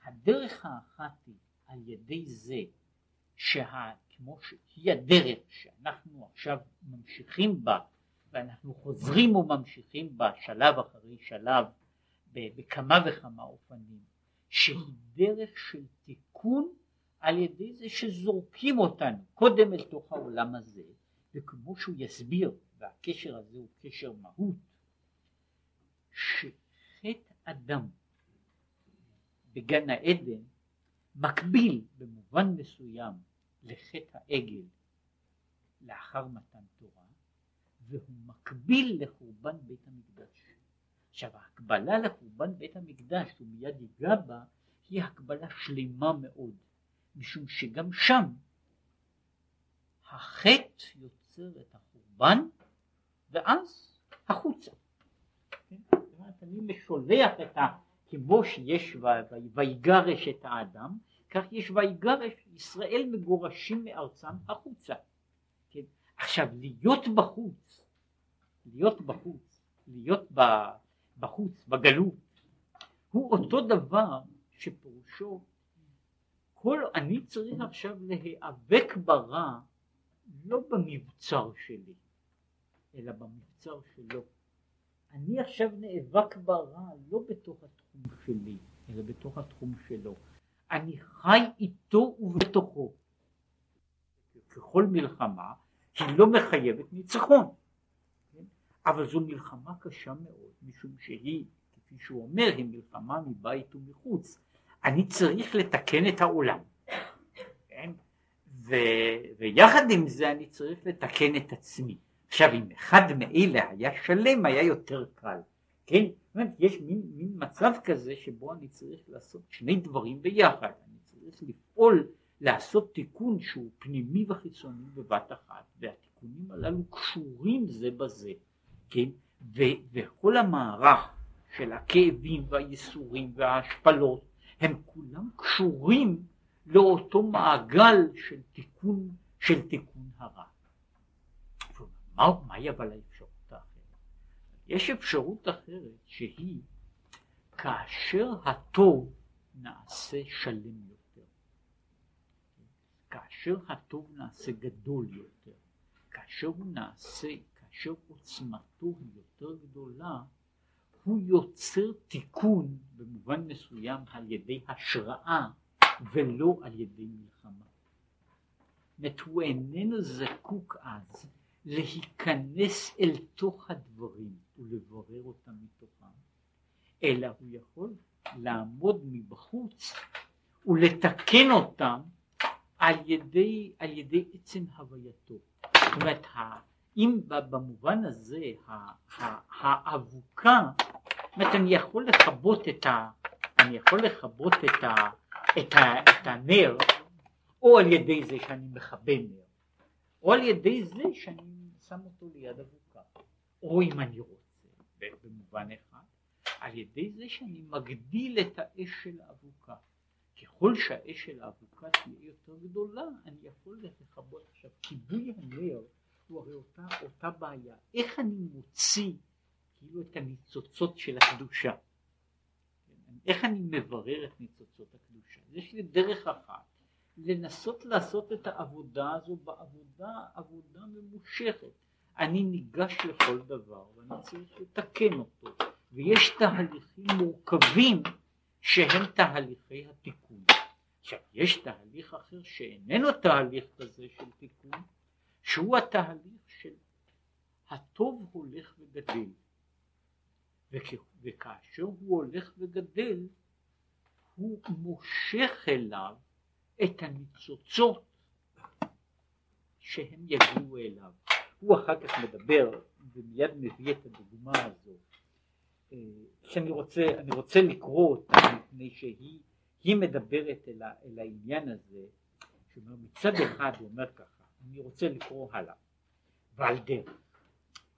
הדרך האחת היא על ידי זה שה, כמו שהיא הדרך שאנחנו עכשיו ממשיכים בה ואנחנו חוזרים וממשיכים בה שלב אחרי שלב בכמה וכמה אופנים שהיא דרך של תיקון על ידי זה שזורקים אותנו קודם אל תוך העולם הזה וכמו שהוא יסביר והקשר הזה הוא קשר מהות שחטא אדם בגן העדן מקביל במובן מסוים לחטא העגל לאחר מתן תורה והוא מקביל לחורבן בית המקדש. עכשיו ההקבלה לחורבן בית המקדש שהוא מיד ייגע בה היא הקבלה שלמה מאוד משום שגם שם החטא יוצר את החורבן ואז החוצה. כן? אני משולח את ה... כמו שיש ויגרש את האדם, כך יש ויגרש ישראל מגורשים מארצם החוצה. כן? עכשיו להיות בחוץ, להיות בחוץ, להיות בחוץ, בגלות, הוא אותו דבר שפירושו כל אני צריך עכשיו להיאבק ברע לא במבצר שלי, אלא במבצר שלו. אני עכשיו נאבק ברע לא בתוך התחום שלי, אלא בתוך התחום שלו. אני חי איתו ובתוכו. ככל מלחמה היא לא מחייבת ניצחון, כן? אבל זו מלחמה קשה מאוד, משום שהיא, כפי שהוא אומר, היא מלחמה מבית ומחוץ. אני צריך לתקן את העולם, כן? ו... ויחד עם זה אני צריך לתקן את עצמי. עכשיו אם אחד מאלה היה שלם היה יותר קל, כן? אומרת יש מין, מין מצב כזה שבו אני צריך לעשות שני דברים ביחד, אני צריך לפעול לעשות תיקון שהוא פנימי וחיצוני בבת אחת והתיקון התיקונים הללו קשורים זה בזה, כן? ו- וכל המערך של הכאבים והייסורים וההשפלות הם כולם קשורים לאותו מעגל של תיקון, של תיקון הרע. מה, מהי אבל? יש אפשרות אחרת שהיא כאשר הטוב נעשה שלם יותר, כאשר הטוב נעשה גדול יותר, כאשר הוא נעשה, כאשר עוצמתו היא יותר גדולה, הוא יוצר תיקון במובן מסוים על ידי השראה ולא על ידי מלחמה. זאת הוא איננו זקוק אז להיכנס אל תוך הדברים ולברר אותם מתוכם, אלא הוא יכול לעמוד מבחוץ ולתקן אותם על ידי, על ידי עצם הווייתו. זאת אומרת, אם במובן הזה האבוקה, זאת אומרת אני יכול לכבות את את, את, את הנר או על ידי זה שאני מכבה נר או על ידי זה שאני שם אותו ליד אבוקה או אם אני רוצה במובן אחד על ידי זה שאני מגדיל את האש של האבוקה ככל שהאש של האבוקה תהיה יותר גדולה אני יכול לכבות עכשיו כיבוי הנר הוא הרי אותה, אותה בעיה. איך אני מוציא כאילו את הניצוצות של הקדושה? איך אני מברר את ניצוצות הקדושה? יש לי דרך אחת, לנסות לעשות את העבודה הזו בעבודה, עבודה ממושכת. אני ניגש לכל דבר ואני צריך לתקן אותו, ויש תהליכים מורכבים שהם תהליכי התיקון. עכשיו, יש תהליך אחר שאיננו תהליך כזה של תיקון, שהוא התהליך של הטוב הולך וגדל וכאשר הוא הולך וגדל הוא מושך אליו את הניצוצות שהם יגיעו אליו. הוא אחר כך מדבר ומיד מביא את הדוגמה הזו אה, שאני רוצה, רוצה לקרוא אותה מפני שהיא מדברת אל, אל העניין הזה שאומר מצד אחד הוא אומר ככה אני רוצה לקרוא הלאה. ועל דרך,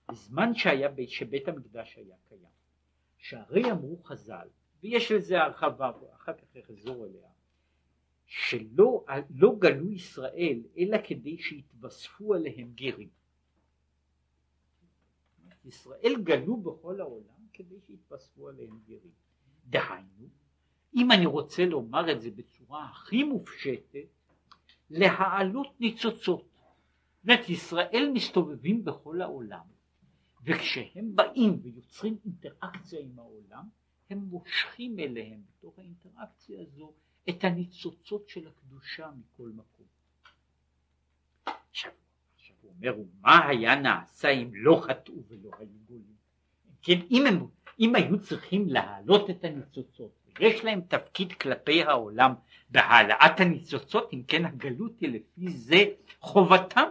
בזמן שהיה, שבית המקדש היה קיים, שהרי אמרו חז"ל, ויש לזה הרחבה, אחר כך אחזור אליה, שלא לא גלו ישראל אלא כדי שיתווספו עליהם גרים. ישראל גלו בכל העולם כדי שיתווספו עליהם גרים. דהיינו, אם אני רוצה לומר את זה בצורה הכי מופשטת, להעלות ניצוצות. אומרת, ישראל מסתובבים בכל העולם, וכשהם באים ויוצרים אינטראקציה עם העולם, הם מושכים אליהם בתוך האינטראקציה הזו את הניצוצות של הקדושה מכל מקום. עכשיו, עכשיו הוא אומר, מה היה נעשה אם לא חטאו ולא היו גולים? כן, אם, הם, אם היו צריכים להעלות את הניצוצות, יש להם תפקיד כלפי העולם בהעלאת הניצוצות, אם כן הגלות היא לפי זה חובתם,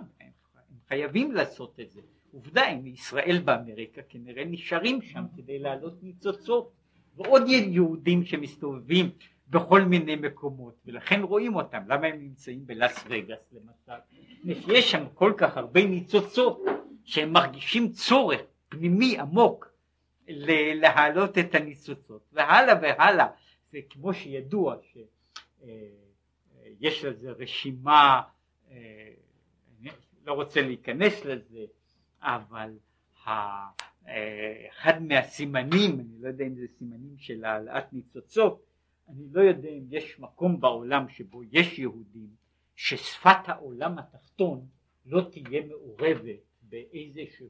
חייבים לעשות את זה. עובדה, אם ישראל באמריקה כנראה נשארים שם כדי להעלות ניצוצות, ועוד יהודים שמסתובבים בכל מיני מקומות, ולכן רואים אותם. למה הם נמצאים בלאס וגאס למשל? יש שם כל כך הרבה ניצוצות שהם מרגישים צורך פנימי עמוק להעלות את הניצוצות, והלאה והלאה. זה כמו שידוע שיש לזה רשימה אה, לא רוצה להיכנס לזה, אבל אה, אחד מהסימנים, אני לא יודע אם זה סימנים של העלאת ניצוצות, אני לא יודע אם יש מקום בעולם שבו יש יהודים ששפת העולם התחתון לא תהיה מעורבת באיזשהו,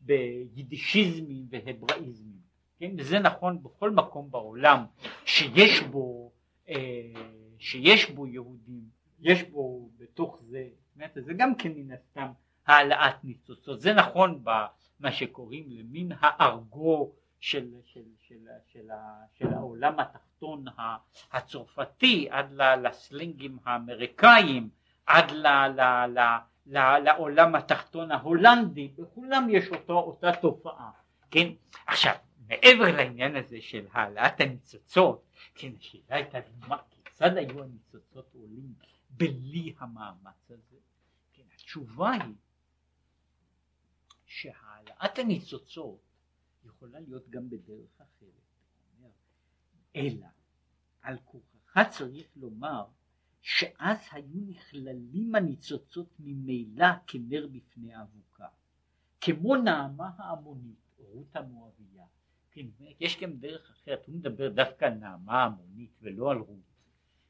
ביידישיזמים והברואיזמים, כן? וזה נכון בכל מקום בעולם שיש בו, אה, שיש בו יהודים, יש בו בתוך זה אומרת, זה גם כן מן הסתם העלאת ניצוצות. זה נכון במה שקוראים למין הארגו של, של, של, של, של העולם התחתון הצרפתי עד לסלינגים האמריקאים עד ל, ל, ל, ל, לעולם התחתון ההולנדי בכולם יש אותו, אותה תופעה כן? עכשיו מעבר לעניין הזה של העלאת הניצוצות כן השאלה הייתה מה כיצד היו הניצוצות עולים בלי המאמץ הזה? התשובה היא שהעלאת הניצוצות יכולה להיות גם בדרך אחרת. אלא על כוחך צריך לומר שאז היו נכללים הניצוצות ממילא כנר בפני אבוקה, כמו נעמה העמונית, רות המואביה. כן, יש גם דרך אחרת, הוא מדבר דווקא על נעמה המונית ולא על רות,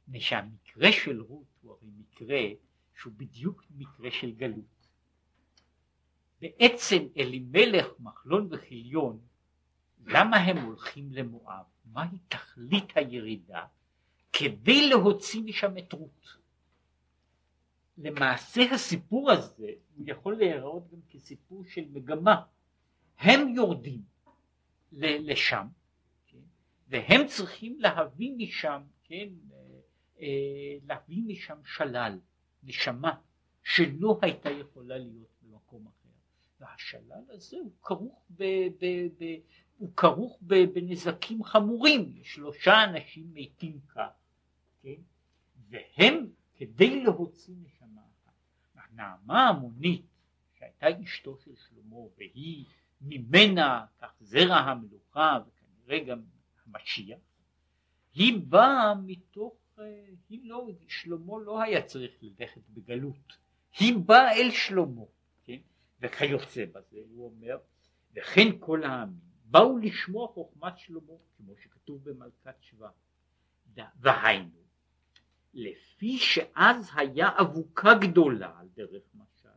מפני שהמקרה של רות הוא הרי מקרה שהוא בדיוק מקרה של גלות. בעצם אלימלך, מחלון וחיליון, למה הם הולכים למואב? מהי תכלית הירידה? כדי להוציא משם את רות. למעשה הסיפור הזה הוא יכול להיראות גם כסיפור של מגמה. הם יורדים לשם, כן? והם צריכים להביא משם, כן, אה, להביא משם שלל, נשמה, שלא הייתה יכולה להיות. והשלל הזה הוא כרוך, ב, ב, ב, הוא כרוך בנזקים חמורים, שלושה אנשים מתים כך, כן? והם כדי להוציא נשמה אחת. נעמה המונית שהייתה אשתו של שלמה והיא ממנה כך זרע המלוכה וכנראה גם המשיח, היא באה מתוך, אה, היא לא, שלמה לא היה צריך ללכת בגלות, היא באה אל שלמה? וכיוצא בזה הוא אומר, וכן כל העמים באו לשמוע חוכמת שלמה, כמו שכתוב במלכת שבא, והיינו, לפי שאז היה אבוקה גדולה על דרך משל,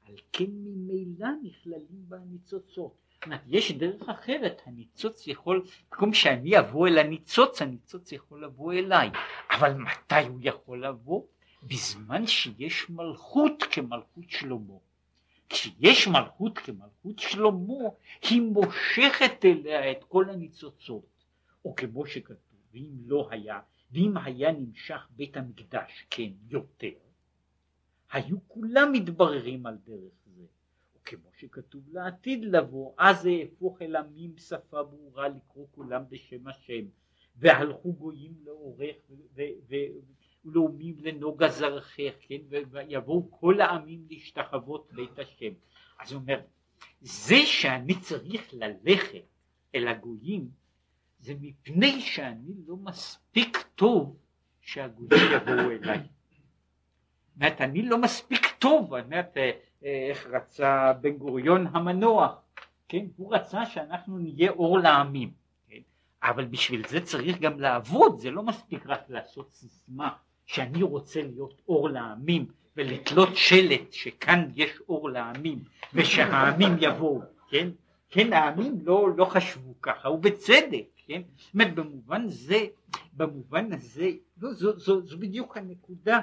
על כן ממילא נכללים בה הניצוצות. יש דרך אחרת, הניצוץ יכול, במקום שאני אבוא אל הניצוץ, הניצוץ יכול לבוא אליי, אבל מתי הוא יכול לבוא? בזמן שיש מלכות כמלכות שלמה. כשיש מלכות כמלכות שלמה, היא מושכת אליה את כל הניצוצות, או כמו שכתוב, ואם לא היה, ואם היה נמשך בית המקדש כן יותר, היו כולם מתבררים על דרך זה, או כמו שכתוב לעתיד לבוא, אז אהפוך אל עמים שפה ברורה לקרוא כולם בשם השם, והלכו גויים לעורך ולאומים לנוגה זרחך, כן, ויבואו כל העמים להשתחוות בית השם. אז הוא אומר, זה שאני צריך ללכת אל הגויים, זה מפני שאני לא מספיק טוב שהגויים יבואו אליי. זאת אני לא מספיק טוב, אומרת, אה, איך רצה בן גוריון המנוח, כן? הוא רצה שאנחנו נהיה אור לעמים, כן? אבל בשביל זה צריך גם לעבוד, זה לא מספיק רק לעשות סיסמה שאני רוצה להיות אור לעמים ולתלות שלט שכאן יש אור לעמים ושהעמים יבואו, כן? כן, העמים לא, לא חשבו ככה, ובצדק, כן? זאת אומרת, במובן זה, במובן הזה, לא, זו, זו, זו בדיוק הנקודה.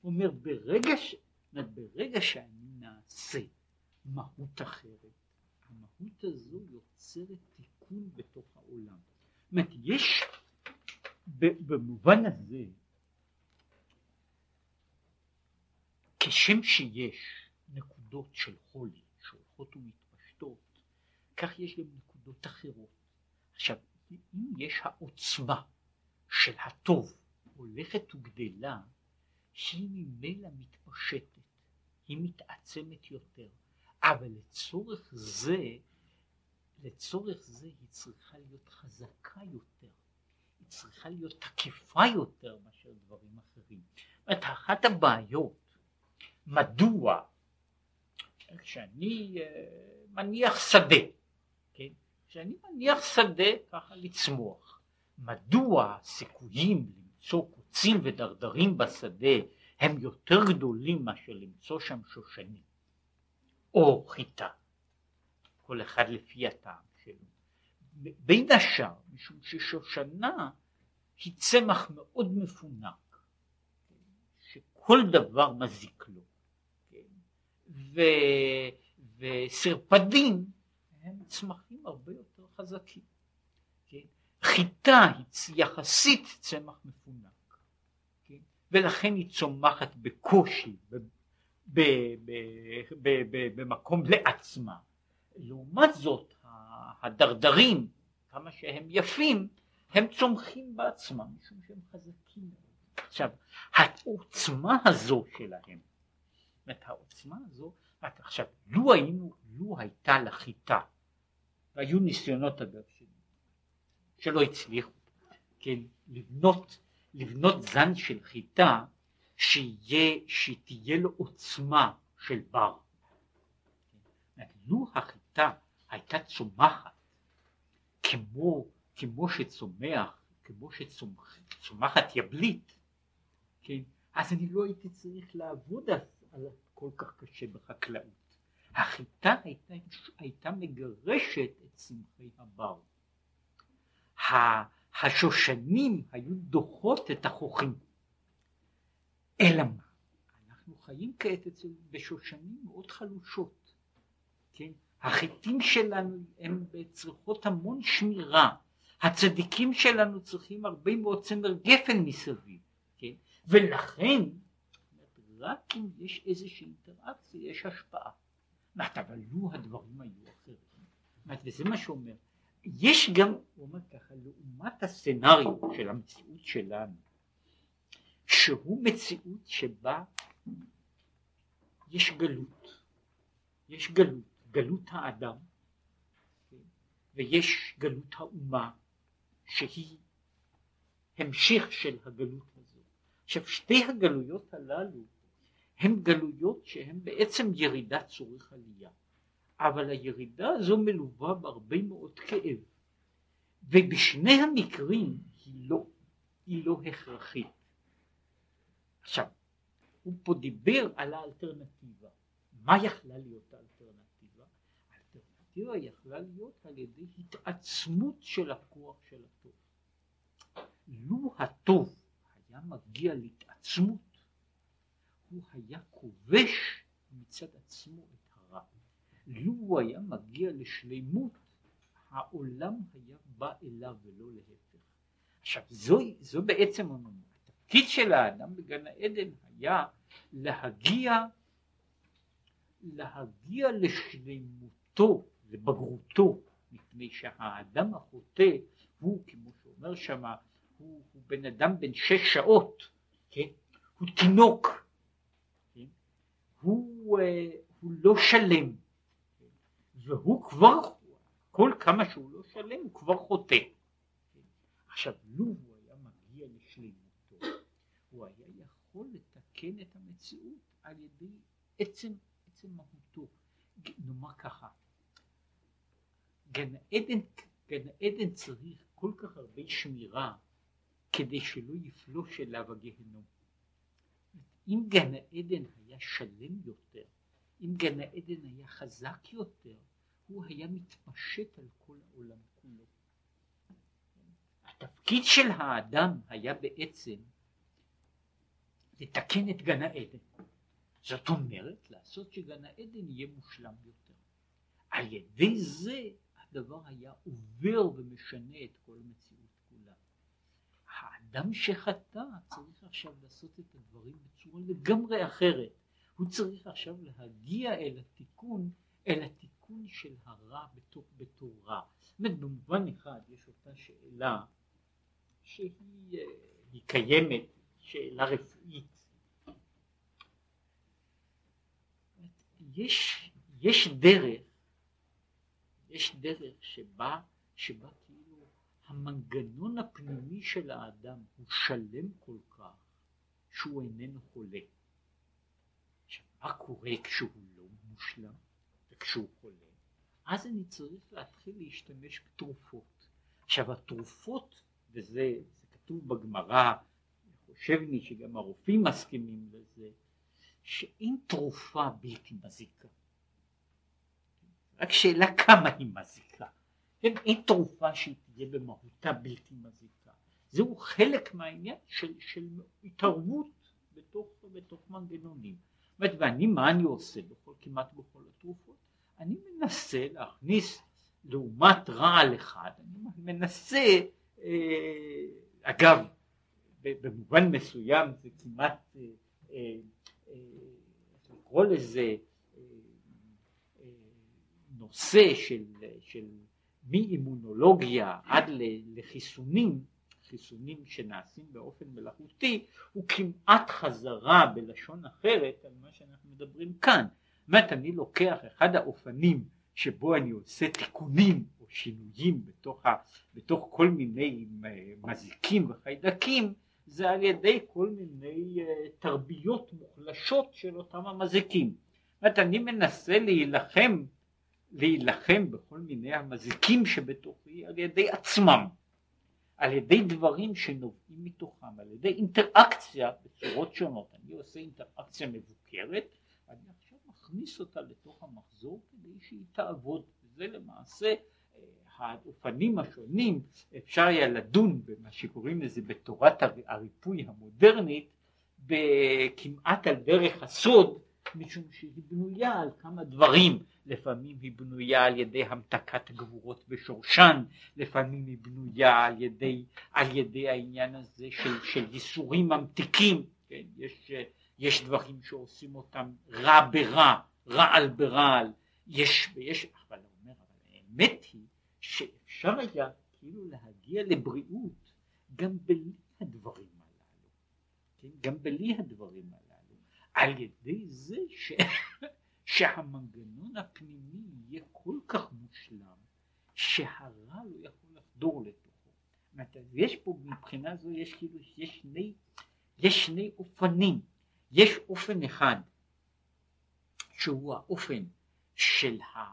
הוא אומר, ברגע, ש, ברגע שאני נעשה מהות אחרת, המהות הזו יוצרת תיקון בתוך העולם. זאת אומרת, יש במובן הזה, כשם שיש נקודות של חולי שהולכות ומתפשטות, כך יש גם נקודות אחרות. עכשיו, אם יש העוצמה של הטוב הולכת וגדלה, היא ממילא מתפשטת, היא מתעצמת יותר, אבל לצורך זה, לצורך זה היא צריכה להיות חזקה יותר, היא צריכה להיות תקיפה יותר מאשר דברים אחרים. זאת אומרת, אחת הבעיות, מדוע כשאני אה, מניח שדה, כן? כשאני מניח שדה ככה לצמוח, מדוע הסיכויים למצוא קוצים ודרדרים בשדה הם יותר גדולים מאשר למצוא שם שושנים או חיטה, כל אחד לפי הטעם שלו. בין השאר, משום ששושנה היא צמח מאוד מפונק, שכל דבר מזיק לו, וסרפדים הם צמחים הרבה יותר חזקים. כן? חיטה היא יחסית צמח מפונק. ולכן היא צומחת בקושי במקום לעצמה. לעומת זאת הדרדרים, כמה שהם יפים, הם צומחים בעצמם, משום שהם חזקים. עכשיו, העוצמה הזו שלהם, אומרת העוצמה הזו, עכשיו לו היינו, לו הייתה לחיטה, והיו ניסיונות אגב שלא הצליחו, כן, לבנות, לבנות זן של חיטה שיהיה, שתהיה לו עוצמה של בר. לו החיטה הייתה צומחת כמו, כמו שצומח, כמו שצומחת יבלית, כן, אז אני לא הייתי צריך לעבוד על כל כך קשה בחקלאות. החיטה הייתה, הייתה מגרשת את צמחי הבר. השושנים היו דוחות את החוכים. אלא מה? אנחנו חיים כעת אצל, בשושנים מאוד חלושות, כן? החיטים שלנו הם צריכות המון שמירה, הצדיקים שלנו צריכים הרבה מאוד צמר גפן מסביב, כן? ולכן רק אם יש איזושהי אינטראקציה יש השפעה. אבל לו הדברים היו אחרים, וזה מה שאומר, יש גם, הוא אומר ככה, לעומת הסצנריו של המציאות שלנו, שהוא מציאות שבה יש גלות, יש גלות, גלות האדם, ויש גלות האומה, שהיא המשך של הגלות הזו. עכשיו שתי הגלויות הללו הן גלויות שהן בעצם ירידת צורך עלייה. אבל הירידה הזו מלווה בהרבה מאוד כאב, ובשני המקרים היא לא, היא לא הכרחית. עכשיו, הוא פה דיבר על האלטרנטיבה. מה יכלה להיות האלטרנטיבה? האלטרנטיבה יכלה להיות על ידי התעצמות של הכוח של הטוב. לו הטוב היה מגיע להתעצמות, הוא היה כובש מצד עצמו את הרע. לו הוא היה מגיע לשלימות, העולם היה בא אליו ולא להפך. עכשיו זו, זו בעצם התפקיד של האדם בגן העדן היה להגיע, להגיע לשלימותו, לבגרותו, מפני שהאדם החוטא הוא, כמו שאומר שמה, הוא, הוא בן אדם בן שש שעות, כן? הוא תינוק? הוא, אה, הוא לא שלם, והוא כבר, כל כמה שהוא לא שלם הוא כבר חוטא. עכשיו לו הוא היה מגיע לשלמותו, הוא היה יכול לתקן את המציאות על ידי עצם, עצם מהותו. נאמר ככה, גן עדן, גן עדן צריך כל כך הרבה שמירה כדי שלא יפלוש אליו הגיהנום. אם גן העדן היה שלם יותר, אם גן העדן היה חזק יותר, הוא היה מתפשט על כל העולם כולו. התפקיד של האדם היה בעצם לתקן את גן העדן. זאת אומרת, לעשות שגן העדן יהיה מושלם יותר. על ידי זה הדבר היה עובר ומשנה את כל המציאות האדם שחטא צריך עכשיו לעשות את הדברים בצורה לגמרי אחרת. הוא צריך עכשיו להגיע אל התיקון, אל התיקון של הרע בתור, בתור רע. זאת אומרת, במובן אחד יש אותה שאלה שהיא אה, קיימת, שאלה רפואית. יש, יש דרך, יש דרך שבה, שבה המנגנון הפנימי של האדם הוא שלם כל כך שהוא איננו חולה. מה קורה כשהוא לא מושלם וכשהוא חולה? אז אני צריך להתחיל להשתמש בתרופות. עכשיו התרופות, וזה זה כתוב בגמרא, חושב לי שגם הרופאים מסכימים לזה, שאין תרופה בלתי מזיקה. רק שאלה כמה היא מזיקה. אין, אין תרופה שהיא תהיה במהותה בלתי מזיקה. זהו חלק מהעניין של, של התערבות בתוך, בתוך מנגנונים. אומרת, ואני, מה אני עושה בכל, כמעט בכל התרופות? אני מנסה להכניס לעומת רעל אחד, אני מנסה, אה, אגב, במובן מסוים זה כמעט, אה, אה, אה, לקרוא לזה אה, אה, נושא של, של מאימונולוגיה עד לחיסונים, חיסונים שנעשים באופן מלאכותי הוא כמעט חזרה בלשון אחרת על מה שאנחנו מדברים כאן. זאת אומרת אני לוקח אחד האופנים שבו אני עושה תיקונים או שינויים בתוך, ה, בתוך כל מיני מזיקים וחיידקים זה על ידי כל מיני uh, תרביות מוחלשות של אותם המזיקים. זאת אומרת אני מנסה להילחם להילחם בכל מיני המזיקים שבתוכי על ידי עצמם, על ידי דברים שנובעים מתוכם, על ידי אינטראקציה בצורות שונות. אני עושה אינטראקציה מבוקרת, אני עכשיו מכניס אותה לתוך המחזור כדי שהיא תעבוד, וזה למעשה אה, האופנים השונים, אפשר היה לדון במה שקוראים לזה בתורת הריפוי המודרנית, כמעט על דרך הסוד, משום שהיא בנויה על כמה דברים לפעמים היא בנויה על ידי המתקת גבורות בשורשן, לפעמים היא בנויה על ידי, על ידי העניין הזה של, של ייסורים ממתיקים, כן? יש, יש דברים שעושים אותם רע ברע, רעל ברעל, יש, יש, אבל אומר, האמת היא שאפשר היה כאילו להגיע לבריאות גם בלי הדברים הללו, כן? גם בלי הדברים הללו, על ידי זה ש... שהמנגנון הפנימי יהיה כל כך מושלם שהרע לא יכול לחדור לתוכו. יש פה מבחינה זו יש כאילו יש שני, יש שני אופנים. יש אופן אחד שהוא האופן של ה...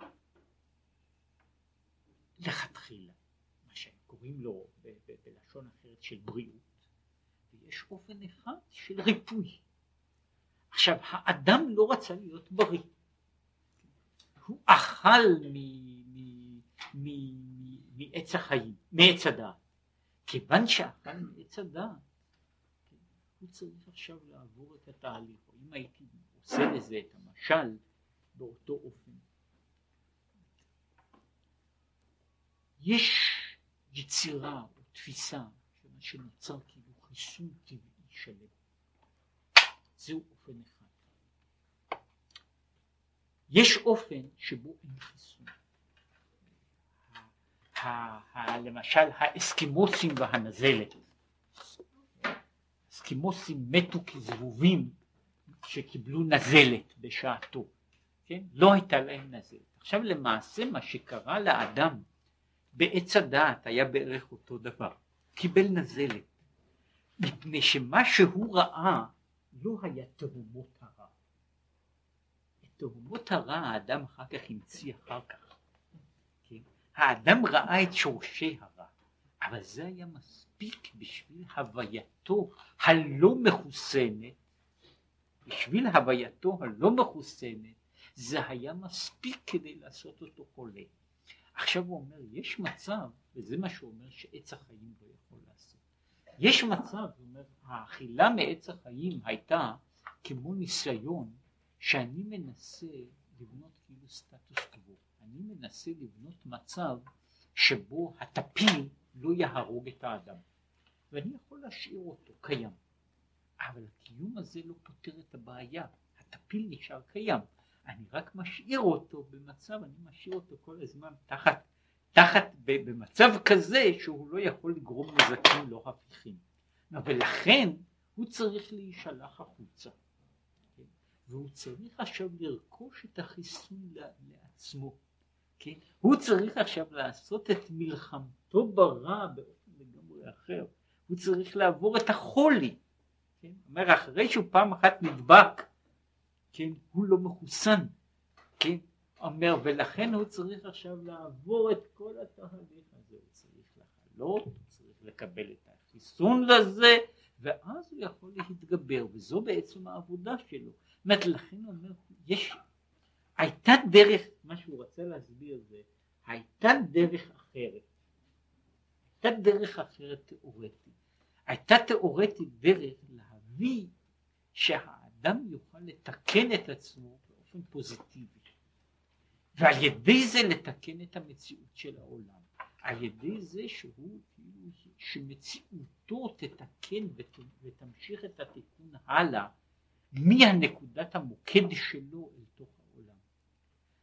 לכתחילה, מה שהם קוראים לו ב- ב- בלשון אחרת של בריאות, ויש אופן אחד של ריפוי. עכשיו האדם לא רצה להיות בריא, הוא אכל מעץ החיים, מעץ הדעת. כיוון שאכל מעץ הדעת, הוא צריך עכשיו לעבור את התהליך, אם הייתי עושה לזה את המשל באותו אופן. יש יצירה או תפיסה שנוצר כאילו חיסון טבעי שלם. זהו אופן אחד. יש אופן שבו אין חיסון. למשל האסקימוסים והנזלת. האסקימוסים מתו כזבובים שקיבלו נזלת בשעתו, כן? לא הייתה להם נזלת. עכשיו למעשה מה שקרה לאדם בעץ הדעת היה בערך אותו דבר, קיבל נזלת, מפני שמה שהוא ראה לא היה תהומות הרע, תהומות הרע האדם אחר כך המציא אחר כך. כן? האדם ראה את שורשי הרע, אבל זה היה מספיק בשביל הווייתו הלא מחוסנת, בשביל הווייתו הלא מחוסנת, זה היה מספיק כדי לעשות אותו חולה. עכשיו הוא אומר, יש מצב, וזה מה שהוא אומר שעץ החיים לא יכול לעשות. יש מצב, הוא אומר, האכילה מעץ החיים הייתה כמו ניסיון שאני מנסה לבנות כאילו סטטוס קוו, אני מנסה לבנות מצב שבו הטפיל לא יהרוג את האדם, ואני יכול להשאיר אותו קיים, אבל הקיום הזה לא פותר את הבעיה, הטפיל נשאר קיים, אני רק משאיר אותו במצב, אני משאיר אותו כל הזמן תחת, תחת, במצב כזה שהוא לא יכול לגרום נזקים לא הפיכים, ולכן הוא צריך להישלח החוצה. והוא צריך עכשיו לרכוש את החיסון לעצמו, כן? הוא צריך עכשיו לעשות את מלחמתו ברע באופן לגמרי אחר, הוא צריך לעבור את החולי, כן? אומר אחרי שהוא פעם אחת נדבק, כן? הוא לא מחוסן, כן? אומר ולכן הוא צריך עכשיו לעבור את כל התהליך הזה, הוא צריך לחלות, הוא צריך לקבל את החיסון לזה ואז הוא יכול להתגבר וזו בעצם העבודה שלו. אומרת, לכן הוא אומר, יש, הייתה דרך, מה שהוא רצה להסביר זה, הייתה דרך אחרת, הייתה דרך אחרת תיאורטית, הייתה תיאורטית דרך להביא שהאדם יוכל לתקן את עצמו באופן פוזיטיבי, ועל ידי זה לתקן את המציאות של העולם, על ידי זה שהוא, כאילו, שמציאותו תתקן ותמשיך את התיקון הלאה מהנקודת המוקד שלו אל תוך העולם.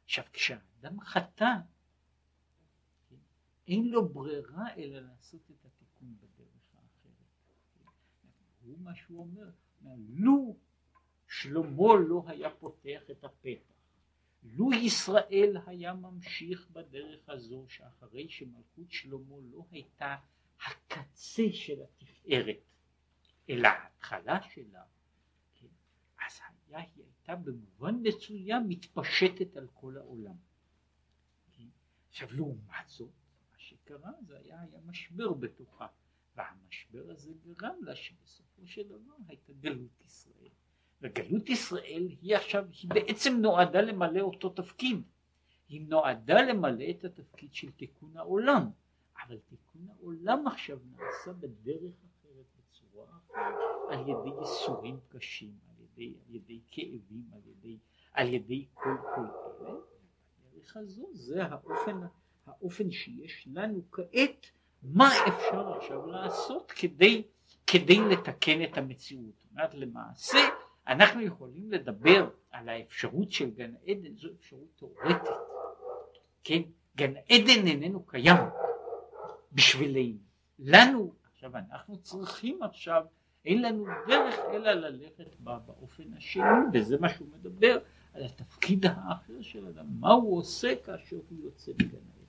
עכשיו כשאדם חטא, כן, אין לו ברירה אלא לעשות את התיקון בדרך האחרת. הוא מה שהוא אומר, לו שלמה לא היה פותח את הפתח, לו ישראל היה ממשיך בדרך הזו שאחרי שמלכות שלמה לא הייתה הקצה של התפארת, אלא ההתחלה שלה, כן, אז היה, היא הייתה במובן מסוים מתפשטת על כל העולם. כן? עכשיו לעומת זאת, מה שקרה זה היה, היה משבר בתוכה, והמשבר הזה גרם לה שבסופו של דבר הייתה גלות ישראל. וגלות ישראל היא עכשיו, היא בעצם נועדה למלא אותו תפקיד. היא נועדה למלא את התפקיד של תיקון העולם. אבל תיקון העולם עכשיו נעשה בדרך אחרת, בצורה אחרת, על ידי ייסורים קשים, על ידי, על ידי כאבים, על ידי, על ידי כל כל אלה. בדרך הזו זה האופן, האופן שיש לנו כעת, מה אפשר עכשיו לעשות כדי, כדי לתקן את המציאות. זאת אומרת למעשה אנחנו יכולים לדבר על האפשרות של גן עדן, זו אפשרות תאורטית, כן? גן עדן איננו קיים בשבילנו. לנו, עכשיו אנחנו צריכים עכשיו, אין לנו דרך אלא ללכת בה באופן השני, וזה מה שהוא מדבר על התפקיד האחר של אדם, מה הוא עושה כאשר הוא יוצא מגן עדן.